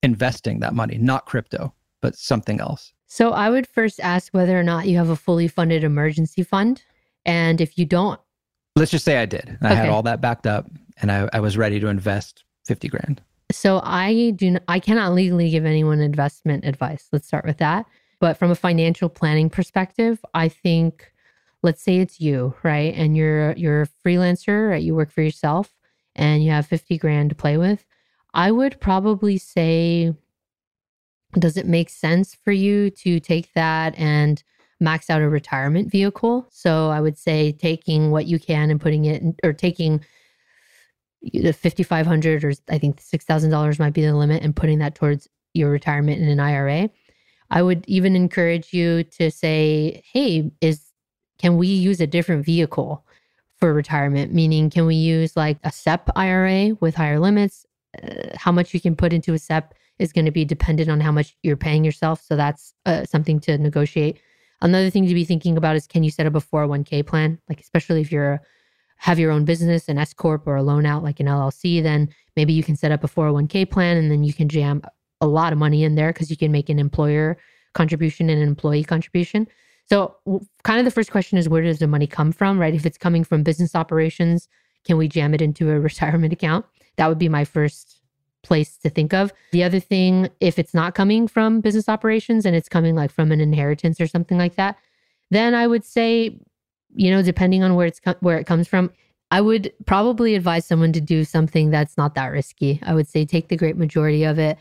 investing that money? Not crypto, but something else. So I would first ask whether or not you have a fully funded emergency fund. And if you don't, Let's just say I did. I had all that backed up, and I, I was ready to invest fifty grand. So I do not, i cannot legally give anyone investment advice. Let's start with that. But from a financial planning perspective, I think let's say it's you, right? And you're you're a freelancer, right? You work for yourself and you have 50 grand to play with. I would probably say does it make sense for you to take that and max out a retirement vehicle? So I would say taking what you can and putting it in, or taking the 5500 or I think $6,000 might be the limit and putting that towards your retirement in an IRA. I would even encourage you to say, "Hey, is can we use a different vehicle for retirement? Meaning, can we use like a SEP IRA with higher limits? Uh, how much you can put into a SEP is going to be dependent on how much you're paying yourself. So that's uh, something to negotiate. Another thing to be thinking about is can you set up a 401k plan? Like, especially if you're have your own business, an S corp or a loan out like an LLC, then maybe you can set up a 401k plan and then you can jam a lot of money in there because you can make an employer contribution and an employee contribution. So, kind of the first question is where does the money come from, right? If it's coming from business operations, can we jam it into a retirement account? That would be my first place to think of. The other thing, if it's not coming from business operations and it's coming like from an inheritance or something like that, then I would say, you know, depending on where it's where it comes from, I would probably advise someone to do something that's not that risky. I would say take the great majority of it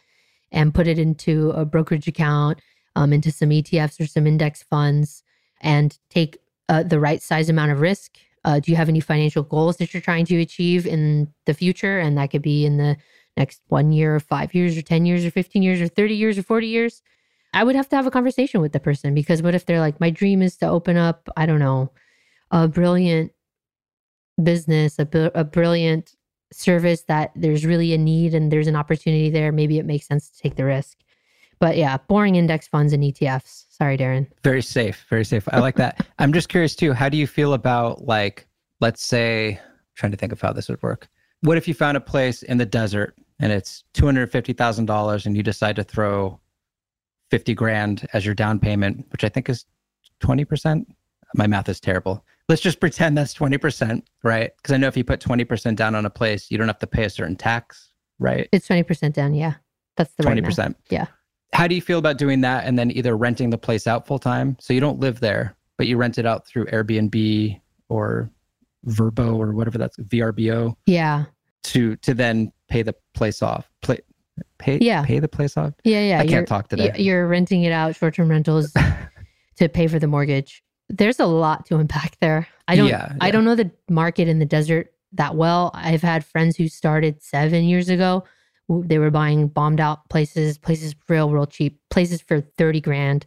and put it into a brokerage account, um, into some ETFs or some index funds, and take uh, the right size amount of risk. Uh, do you have any financial goals that you're trying to achieve in the future? And that could be in the next one year or five years or 10 years or 15 years or 30 years or 40 years, I would have to have a conversation with the person because what if they're like, my dream is to open up, I don't know, a brilliant business, a, a brilliant service that there's really a need and there's an opportunity there. Maybe it makes sense to take the risk. But yeah, boring index funds and ETFs. Sorry, Darren. Very safe, very safe. I like that. I'm just curious too. How do you feel about like, let's say, trying to think of how this would work. What if you found a place in the desert and it's two hundred fifty thousand dollars, and you decide to throw fifty grand as your down payment, which I think is twenty percent. My math is terrible. Let's just pretend that's twenty percent, right? Because I know if you put twenty percent down on a place, you don't have to pay a certain tax, right? It's 20% down. Yeah. That's the right 20%. Yeah. How do you feel about doing that and then either renting the place out full time? So you don't live there, but you rent it out through Airbnb or Verbo or whatever that's VRBO Yeah. to to then pay the place off. Play, pay Yeah. pay the place off. Yeah, yeah. I can't you're- talk today. You're renting it out, short term rentals to pay for the mortgage. There's a lot to unpack there. I don't Yeah, I don't know the market in the desert that well. I've had friends who started seven years ago. They were buying bombed out places, places real, real cheap, places for 30 grand.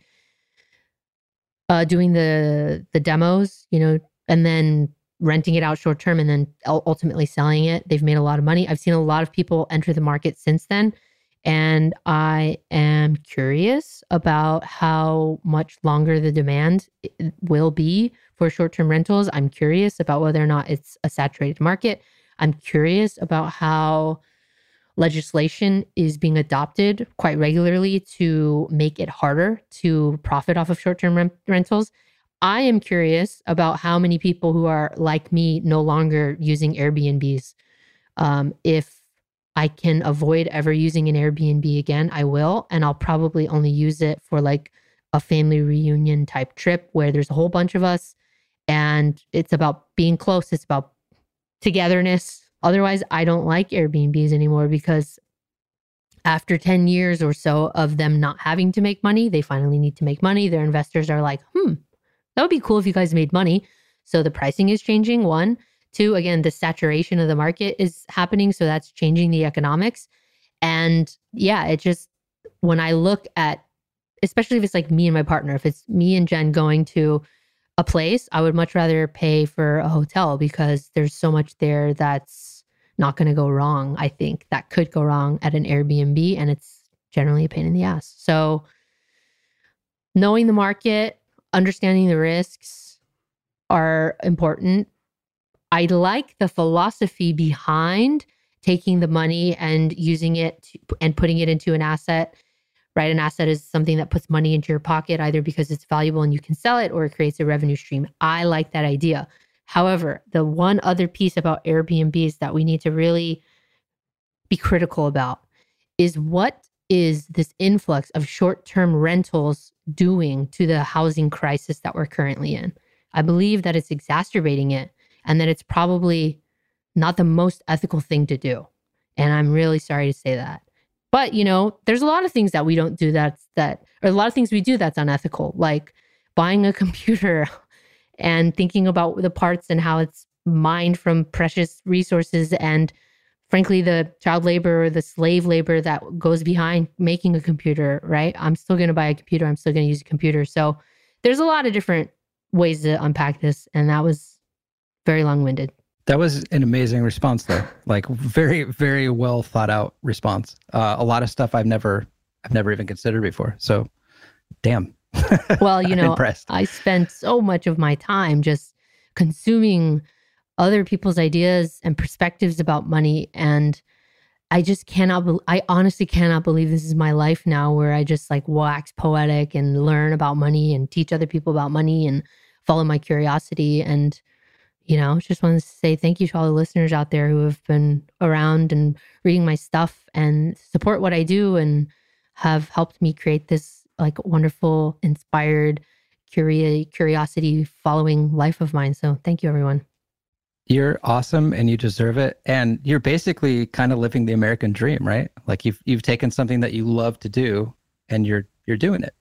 Uh doing the the demos, you know, and then renting it out short term and then ultimately selling it. They've made a lot of money. I've seen a lot of people enter the market since then. And I am curious about how much longer the demand will be for short term rentals. I'm curious about whether or not it's a saturated market. I'm curious about how legislation is being adopted quite regularly to make it harder to profit off of short term rent- rentals. I am curious about how many people who are like me no longer using Airbnbs. Um, if I can avoid ever using an Airbnb again, I will. And I'll probably only use it for like a family reunion type trip where there's a whole bunch of us and it's about being close, it's about togetherness. Otherwise, I don't like Airbnbs anymore because after 10 years or so of them not having to make money, they finally need to make money. Their investors are like, hmm, that would be cool if you guys made money. So the pricing is changing. One, two, again, the saturation of the market is happening. So that's changing the economics. And yeah, it just, when I look at, especially if it's like me and my partner, if it's me and Jen going to a place, I would much rather pay for a hotel because there's so much there that's not going to go wrong. I think that could go wrong at an Airbnb and it's generally a pain in the ass. So knowing the market, understanding the risks are important. I like the philosophy behind taking the money and using it to, and putting it into an asset. Right? An asset is something that puts money into your pocket either because it's valuable and you can sell it or it creates a revenue stream. I like that idea. However, the one other piece about Airbnbs that we need to really be critical about is what is this influx of short term rentals doing to the housing crisis that we're currently in? I believe that it's exacerbating it and that it's probably not the most ethical thing to do. And I'm really sorry to say that. But, you know, there's a lot of things that we don't do that's that, or a lot of things we do that's unethical, like buying a computer and thinking about the parts and how it's mined from precious resources and frankly the child labor or the slave labor that goes behind making a computer right? I'm still going to buy a computer i'm still going to use a computer. So there's a lot of different ways to unpack this and that was very long-winded That was an amazing response, though. Like very, very well thought out response. Uh, a lot of stuff I've never, I've never even considered before. So, damn. well you know i spent so much of my time just consuming other people's ideas and perspectives about money and i just cannot bel i honestly cannot believe this is my life now where i just like wax poetic and learn about money and teach other people about money and follow my curiosity and you know just wanted to say thank you to all the listeners out there who have been around and reading my stuff and support what i do and have helped me create this like wonderful inspired curi- curiosity following life of mine so thank you everyone You're awesome and you deserve it. And you're basically kind of living the American dream, right? Like you've you've taken something that you love to do and you're you're doing it.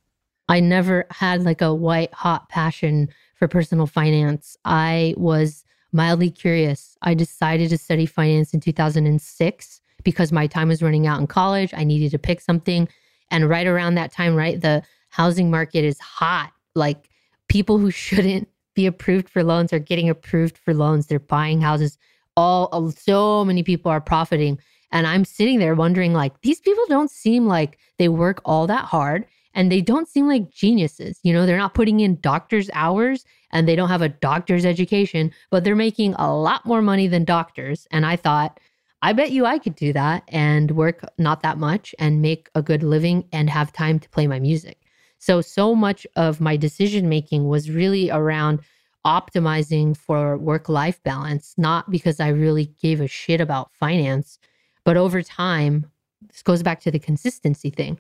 I never had like a white hot passion for personal finance. I was mildly curious. I decided to study finance in 2006 because my time was running out in college. I needed to pick something. And right around that time, right, the housing market is hot. Like people who shouldn't be approved for loans are getting approved for loans. They're buying houses. All so many people are profiting. And I'm sitting there wondering, like, these people don't seem like they work all that hard and they don't seem like geniuses. You know, they're not putting in doctor's hours and they don't have a doctor's education, but they're making a lot more money than doctors. And I thought, I bet you I could do that and work not that much and make a good living and have time to play my music. So, so much of my decision making was really around optimizing for work life balance, not because I really gave a shit about finance, but over time, this goes back to the consistency thing.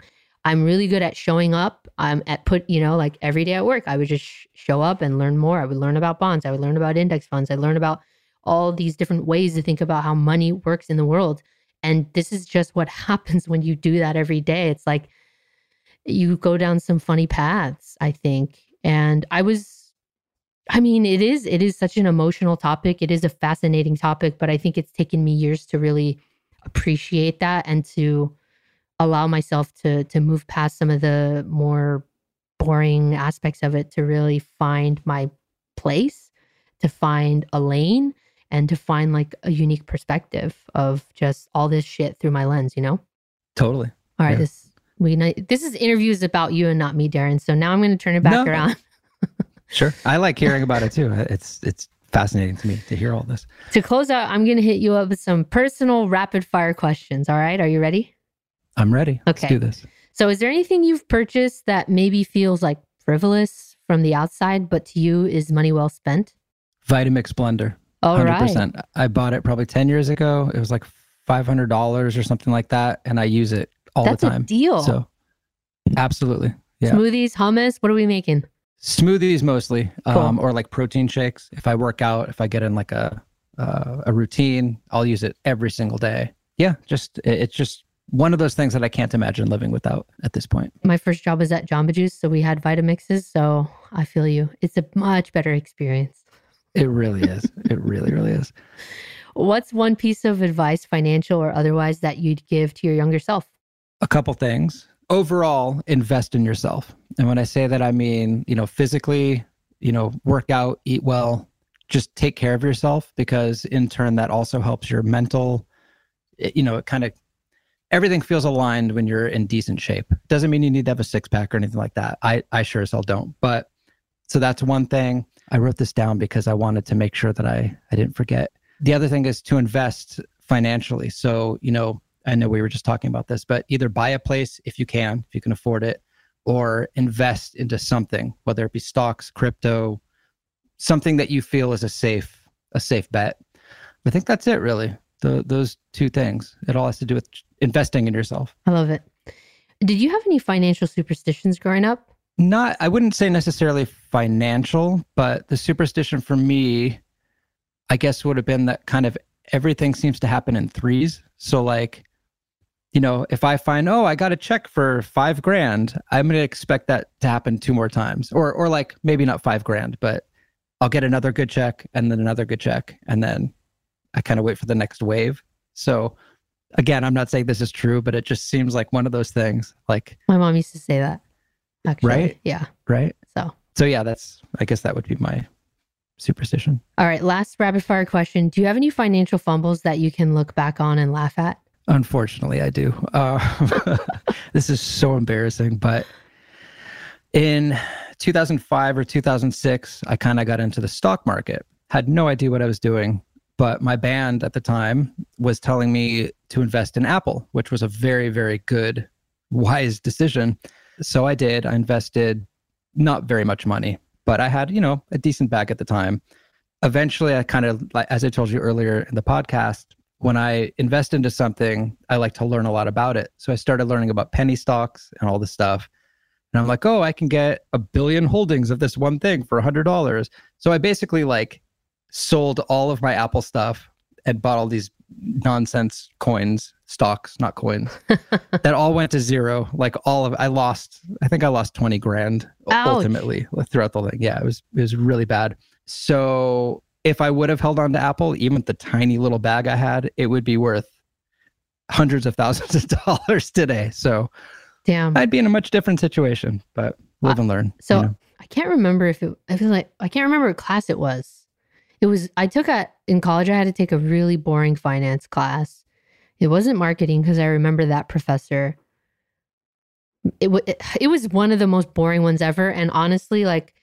I'm really good at showing up. I'm at put, you know, like every day at work, I would just sh- show up and learn more. I would learn about bonds. I would learn about index funds. I learn about all these different ways to think about how money works in the world. And this is just what happens when you do that every day. It's like you go down some funny paths, I think. And I was I mean, it is it is such an emotional topic. It is a fascinating topic, but I think it's taken me years to really appreciate that and to allow myself to to move past some of the more boring aspects of it to really find my place, to find a lane and to find like a unique perspective of just all this shit through my lens, you know? Totally. All right, Yeah. this we this is interviews about you and not me, Darren. So now I'm going to turn it back No. around. Sure. I like hearing about it too. It's it's fascinating to me to hear all this. To close out, I'm going to hit you up with some personal rapid fire questions. All right, are you ready? I'm ready. Okay. Let's do this. So, is there anything you've purchased that maybe feels like frivolous from the outside, but to you is money well spent? Vitamix blender. All right. Percent. I bought it probably 10 years ago. It was like $500 or something like that. And I use it all That's the a time. deal. So absolutely. Yeah. Smoothies, hummus. What are we making? Smoothies mostly, Cool. um, or like protein shakes. If I work out, if I get in like a, uh, a routine, I'll use it every single day. Yeah. Just, it- it's just one of those things that I can't imagine living without at this point. My first job was at Jamba Juice, so we had Vitamixes. So I feel you. It's a much better experience. It really is. it really, really is. What's one piece of advice, financial or otherwise, that you'd give to your younger self? a couple things. Overall, invest in yourself. And when I say that, I mean, you know, physically, you know, work out, eat well, just take care of yourself because in turn, that also helps your mental, eh, you know, it kind of, everything feels aligned when you're in decent shape. Doesn't mean you need to have a six pack or anything like that. I, I sure as hell don't. But so that's one thing. I wrote this down because I wanted to make sure that I, I didn't forget. The other thing is to invest financially. So, you know, I know we were just talking about this, but either buy a place if you can, if you can afford it, or invest into something, whether it be stocks, crypto, something that you feel is a safe, a safe bet. I think that's it really. The, those two things. It all has to do with investing in yourself. I love it. Did you have any financial superstitions growing up? not i wouldn't say necessarily financial but the superstition for me i guess would have been that kind of everything seems to happen in threes so like you know if i find oh i got a check for five grand i'm going to expect that to happen two more times or or like maybe not five grand but i'll get another good check and then another good check and then i kind of wait for the next wave so again i'm not saying this is true but it just seems like one of those things like My mom used to say that. Actually. Right? Yeah. right So, so yeah that's i guess that would be my superstition all right. Last rapid fire question. Do you have any financial fumbles that you can look back on and laugh at? unfortunately i do uh, this is so embarrassing but in 2005 or 2006 i kind of got into the stock market had no idea what i was doing but my band at the time was telling me to invest in apple which was a very very good wise decision. So i did. I invested not very much money but i had you know a decent bag at the time. Eventually i kind of like as i told you earlier in the podcast when i invest into something i like to learn a lot about it. So i started learning about penny stocks and all this stuff. And i'm like oh i can get a billion holdings of this one thing for a hundred dollars. So i basically like sold all of my apple stuff and bought all these nonsense coins stocks not coins that all went to zero like all of i lost i think i lost 20 grand Ouch. ultimately throughout the thing yeah it was it was really bad so if i would have held on to apple even the tiny little bag i had it would be worth hundreds of thousands of dollars today. So Damn. I'd be in a much different situation, but live uh, and learn. So you know? I can't remember if it. I feel like I can't remember what class it was. It was I took a in college. I had to take a really boring finance class. It wasn't marketing because I remember that professor. It, wa- it it was one of the most boring ones ever, and honestly, like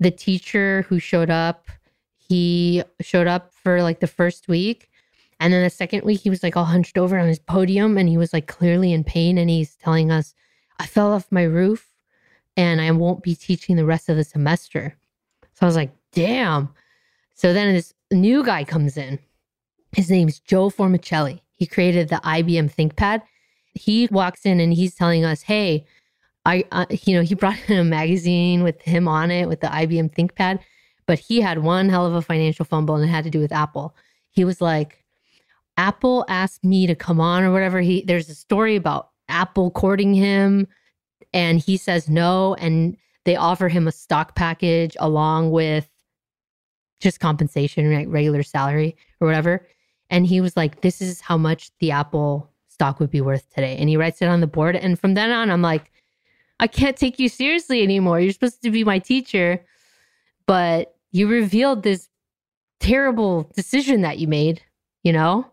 the teacher who showed up, he showed up for like the first week, and then the second week he was like all hunched over on his podium, and he was like clearly in pain, and he's telling us, "I fell off my roof." and I won't be teaching the rest of the semester. So I was like, damn. So then this new guy comes in. His name's Joe Formicelli. He created the IBM ThinkPad. He walks in and he's telling us, hey, I, uh, you know, he brought in a magazine with him on it with the IBM ThinkPad, but he had one hell of a financial fumble and it had to do with Apple. He was like, Apple asked me to come on or whatever. He there's a story about Apple courting him and he says no and they offer him a stock package along with just compensation like regular salary or whatever. And he was like this is how much the apple stock would be worth today. And he writes it on the board. And from then on i'm like i can't take you seriously anymore. You're supposed to be my teacher. But you revealed this terrible decision that you made you know?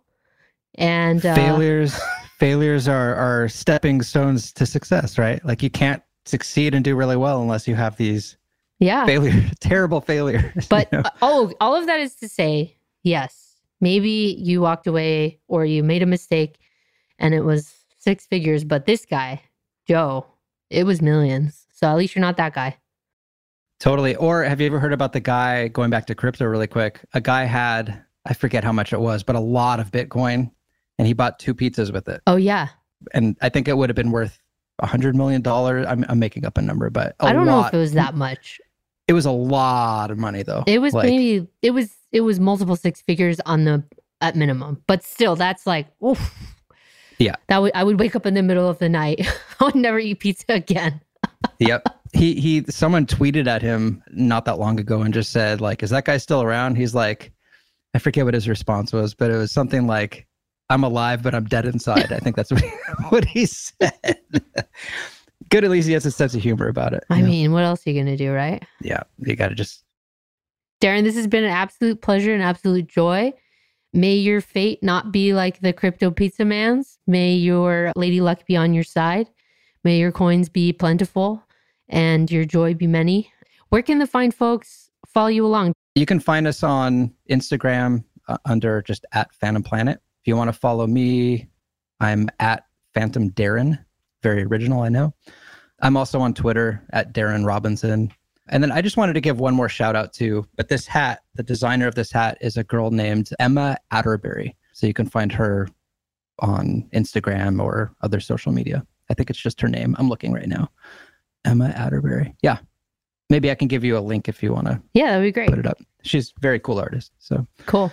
And uh, failures failures are are stepping stones to success, right? Like you can't succeed and do really well unless you have these yeah failure, terrible failure. But you know? uh, oh, all of that is to say, yes, maybe you walked away or you made a mistake and it was six figures, but this guy, Joe, it was millions. So at least you're not that guy. Totally. Or have you ever heard about the guy going back to crypto really quick? A guy had, I forget how much it was, but a lot of Bitcoin and he bought two pizzas with it. Oh, yeah. And I think it would have been worth a hundred million dollars. I'm, I'm making up a number, but I I don't know if it was that much. It was a lot of money though. It was Like, maybe, it was, it was multiple six figures on the, at minimum, but still that's like, oof. Yeah. That would, I would wake up in the middle of the night. I would never eat pizza again. yep. He he someone tweeted at him not that long ago and just said like is that guy still around? He's like I forget what his response was, but it was something like I'm alive but I'm dead inside. I think that's what he, what he said. Good at least he has a sense of humor about it. I mean, what else are you going to do, right? Yeah, you got to just Darren, this has been an absolute pleasure and absolute joy. May your fate not be like the crypto pizza man's. May your lady luck be on your side. May your coins be plentiful and your joy be many. Where can the fine folks follow you along? You can find us on Instagram uh, under just at Phantom Planet. If you want to follow me, I'm at Phantom Darren. Very original, I know. I'm also on Twitter at Darren Robinson. And then I just wanted to give one more shout out to, but this hat, the designer of this hat is a girl named Emma Atterbury. So you can find her on Instagram or other social media. I think it's just her name. I'm looking right now. Emma Atterbury. Yeah. Maybe I can give you a link if you want to Yeah, that'd be great. put it up. She's a very cool artist. So Cool.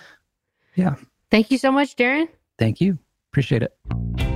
yeah. Thank you so much, Darren. Thank you. Appreciate it.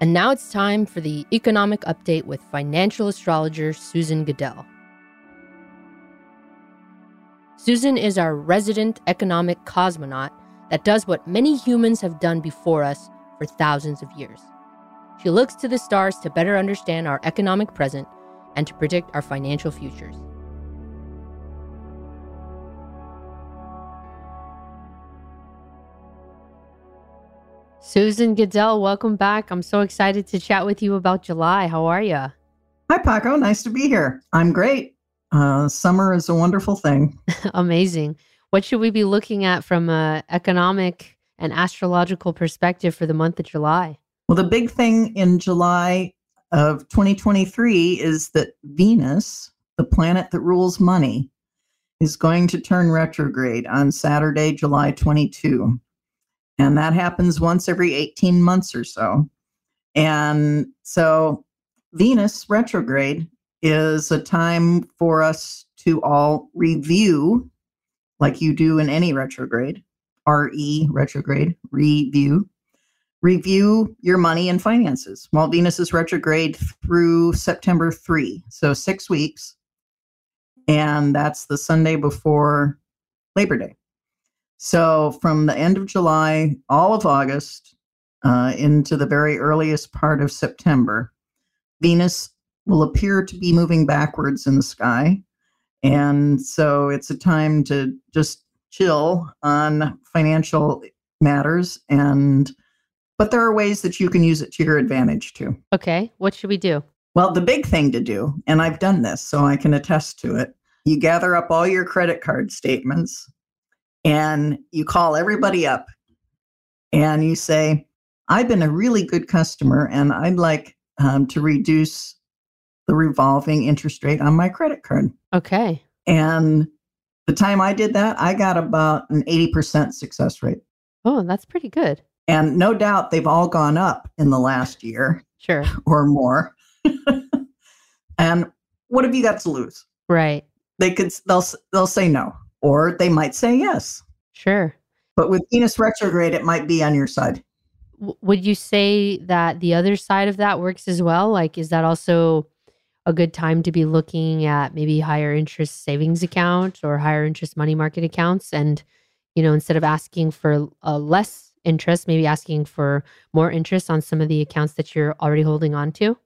And now it's time for the economic update with financial astrologer Susan Gidel. Susan is our resident economic cosmonaut that does what many humans have done before us for thousands of years. She looks to the stars to better understand our economic present and to predict our financial futures. Susan Gidel, welcome back. I'm so excited to chat with you about July. How are you? Hi, Paco. Nice to be here. I'm great. Uh, summer is a wonderful thing. Amazing. What should we be looking at from an economic and astrological perspective for the month of July? Well, the big thing in July of 2023 is that Venus, the planet that rules money, is going to turn retrograde on Saturday, July 22. And that happens once every 18 months or so. And so Venus retrograde is a time for us to all review, like you do in any retrograde, RE retrograde, review, review your money and finances. While Venus is retrograde through September 3, so six weeks. And that's the Sunday before Labor Day. So from the end of July, all of August, uh, into the very earliest part of September, Venus will appear to be moving backwards in the sky. And so it's a time to just chill on financial matters and but there are ways that you can use it to your advantage too. Okay, what should we do? Well, the big thing to do, and I've done this so I can attest to it, you gather up all your credit card statements and you call everybody up and you say, I've been a really good customer and I'd like um, to reduce the revolving interest rate on my credit card. Okay. And the time I did that, I got about an 80% success rate. Oh, that's pretty good. And no doubt they've all gone up in the last year Sure. or more. and what have you got to lose? Right. They could they'll they'll say no or they might say yes. Sure. But with Venus retrograde it might be on your side. W- would you say that the other side of that works as well? Like, is that also a good time to be looking at maybe higher interest savings accounts or higher interest money market accounts and, you know, instead of asking for uh, less interest, maybe asking for more interest on some of the accounts that you're already holding on to?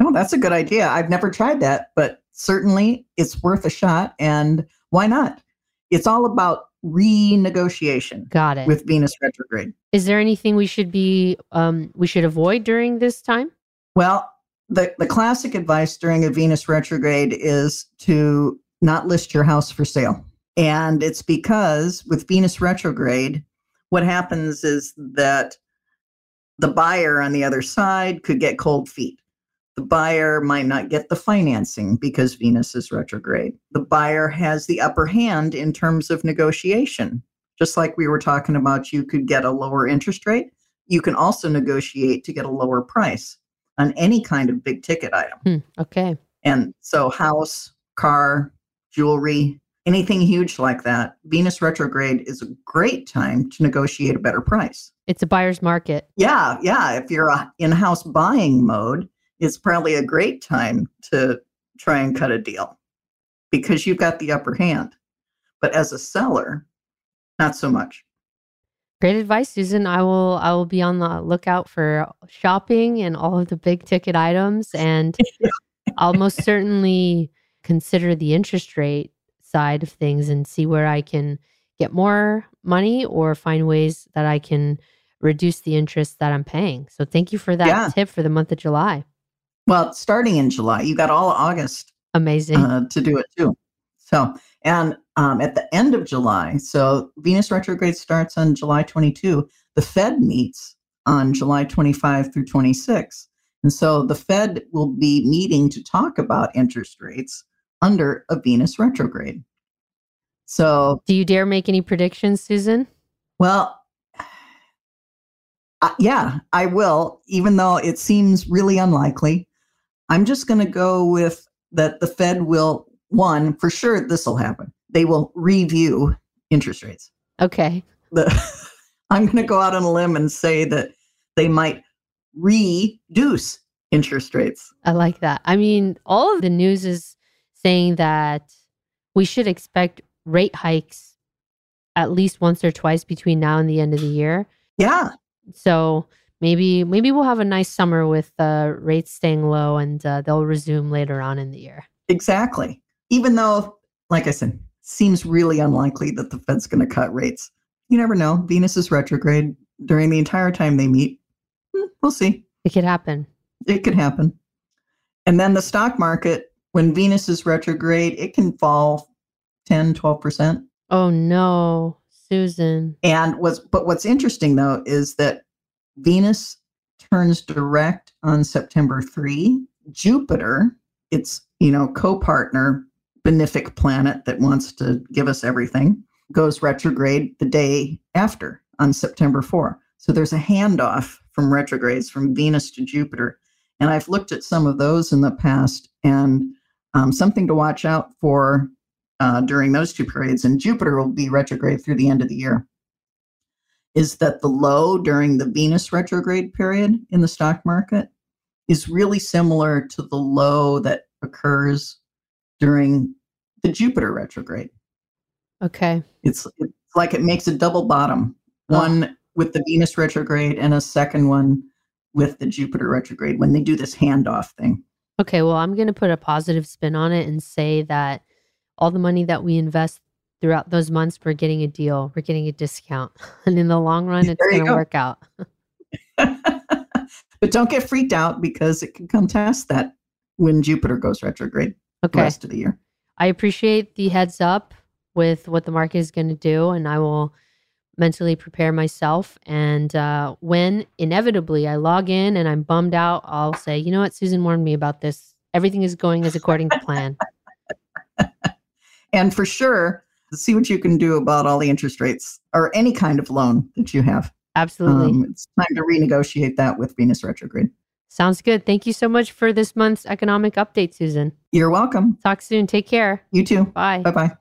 Oh, that's a good idea. I've never tried that, but certainly it's worth a shot. And why not? It's all about renegotiation. Got it. With Venus retrograde. Is there anything we should be um, we should avoid during this time? Well, the, the classic advice during a Venus retrograde is to not list your house for sale. And it's because with Venus retrograde, what happens is that the buyer on the other side could get cold feet. The buyer might not get the financing because Venus is retrograde. The buyer has the upper hand in terms of negotiation. Just like we were talking about, you could get a lower interest rate. You can also negotiate to get a lower price on any kind of big ticket item. Hmm, okay. And so, house, car, jewelry, anything huge like that, Venus retrograde is a great time to negotiate a better price. It's a buyer's market. Yeah, yeah. If you're uh, in house buying mode, it's probably a great time to try and cut a deal because you've got the upper hand. But as a seller, not so much. Great advice, Susan. I will I will be on the lookout for shopping and all of the big ticket items and I'll most certainly consider the interest rate side of things and see where I can get more money or find ways that I can reduce the interest that I'm paying. So thank you for that Yeah. tip for the month of July. Well, starting in July, you got all of August Amazing. uh, to do it too. So, and um, at the end of July, so Venus retrograde starts on July 22. The Fed meets on July 25 through 26. And so the Fed will be meeting to talk about interest rates under a Venus retrograde. So, Do you dare make any predictions, Susan? well, uh, yeah, I will, even though it seems really unlikely. I'm just going to go with that the Fed will, one, for sure, this will happen. They will review interest rates. Okay. The, I'm going to go out on a limb and say that they might reduce interest rates. I like that. I mean, all of the news is saying that we should expect rate hikes at least once or twice between now and the end of the year. Yeah. So maybe maybe we'll have a nice summer with uh, rates staying low, and uh, they'll resume later on in the year. Exactly. Even though, like I said, seems really unlikely that the Fed's going to cut rates. You never know. Venus is retrograde during the entire time they meet. Hmm, We'll see. It could happen. It could happen. And then the stock market, when Venus is retrograde, it can fall 10, 12%. Oh no, Susan. And what's but what's interesting though is that Venus turns direct on September 3. Jupiter, its you know co-partner benefic planet that wants to give us everything, goes retrograde the day after on September 4. So there's a handoff from retrogrades from Venus to Jupiter. And I've looked at some of those in the past and um, something to watch out for uh, during those two periods, and Jupiter will be retrograde through the end of the year, is that the low during the Venus retrograde period in the stock market is really similar to the low that occurs during the Jupiter retrograde. Okay. It's, it's like it makes a double bottom, oh. one with the Venus retrograde and a second one with the Jupiter retrograde when they do this handoff thing. Okay, well, I'm going to put a positive spin on it and say that all the money that we invest throughout those months, we're getting a deal, we're getting a discount. And in the long run, it's going to work out. But don't get freaked out because it can contest that when Jupiter goes retrograde Okay. the rest of the year. I appreciate the heads up with what the market is going to do, and I will mentally prepare myself. And uh, when inevitably I log in and I'm bummed out, I'll say, you know what, Susan warned me about this. Everything is going as according to plan. And for sure, see what you can do about all the interest rates or any kind of loan that you have. Absolutely. Um, it's time to renegotiate that with Venus retrograde. Sounds good. Thank you so much for this month's economic update, Susan. You're welcome. Talk soon. Take care. You too. Bye. Bye bye.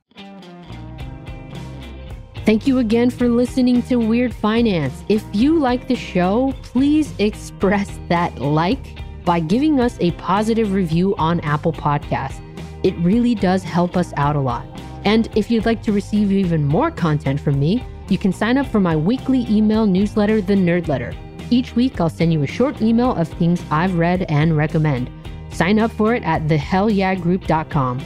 Thank you again for listening to Weird Finance. If you like the show, please express that like by giving us a positive review on Apple Podcasts. It really does help us out a lot. And if you'd like to receive even more content from me, you can sign up for my weekly email newsletter, The Nerdletter. Each week, I'll send you a short email of things I've read and recommend. Sign up for it at thehellyeahgroup.com.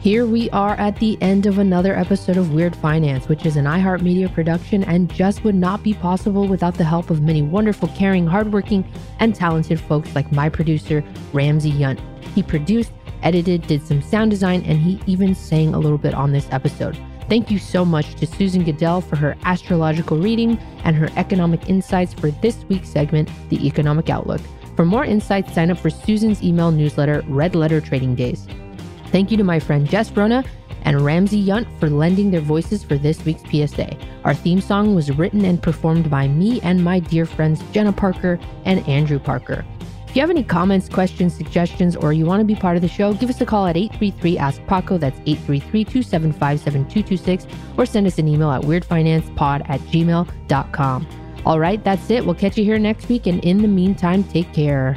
Here we are at the end of another episode of Weird Finance, which is an iHeartMedia production and just would not be possible without the help of many wonderful, caring, hardworking, and talented folks like my producer, Ramsey Yount. He produced, edited, did some sound design, and he even sang a little bit on this episode. Thank you so much to Susan Gidel for her astrological reading and her economic insights for this week's segment, The Economic Outlook. For more insights, sign up for Susan's email newsletter, Red Letter Trading Days. Thank you to my friend Jess Rona and Ramsey Yount for lending their voices for this week's PSA. Our theme song was written and performed by me and my dear friends Jenna Parker and Andrew Parker. You have any comments, questions, suggestions, or you want to be part of the show, give us a call at 833 Ask Paco. That's 833 275 7226, or send us an email at weirdfinancepod at gmail.com. All right, that's it. We'll catch you here next week, and in the meantime, take care.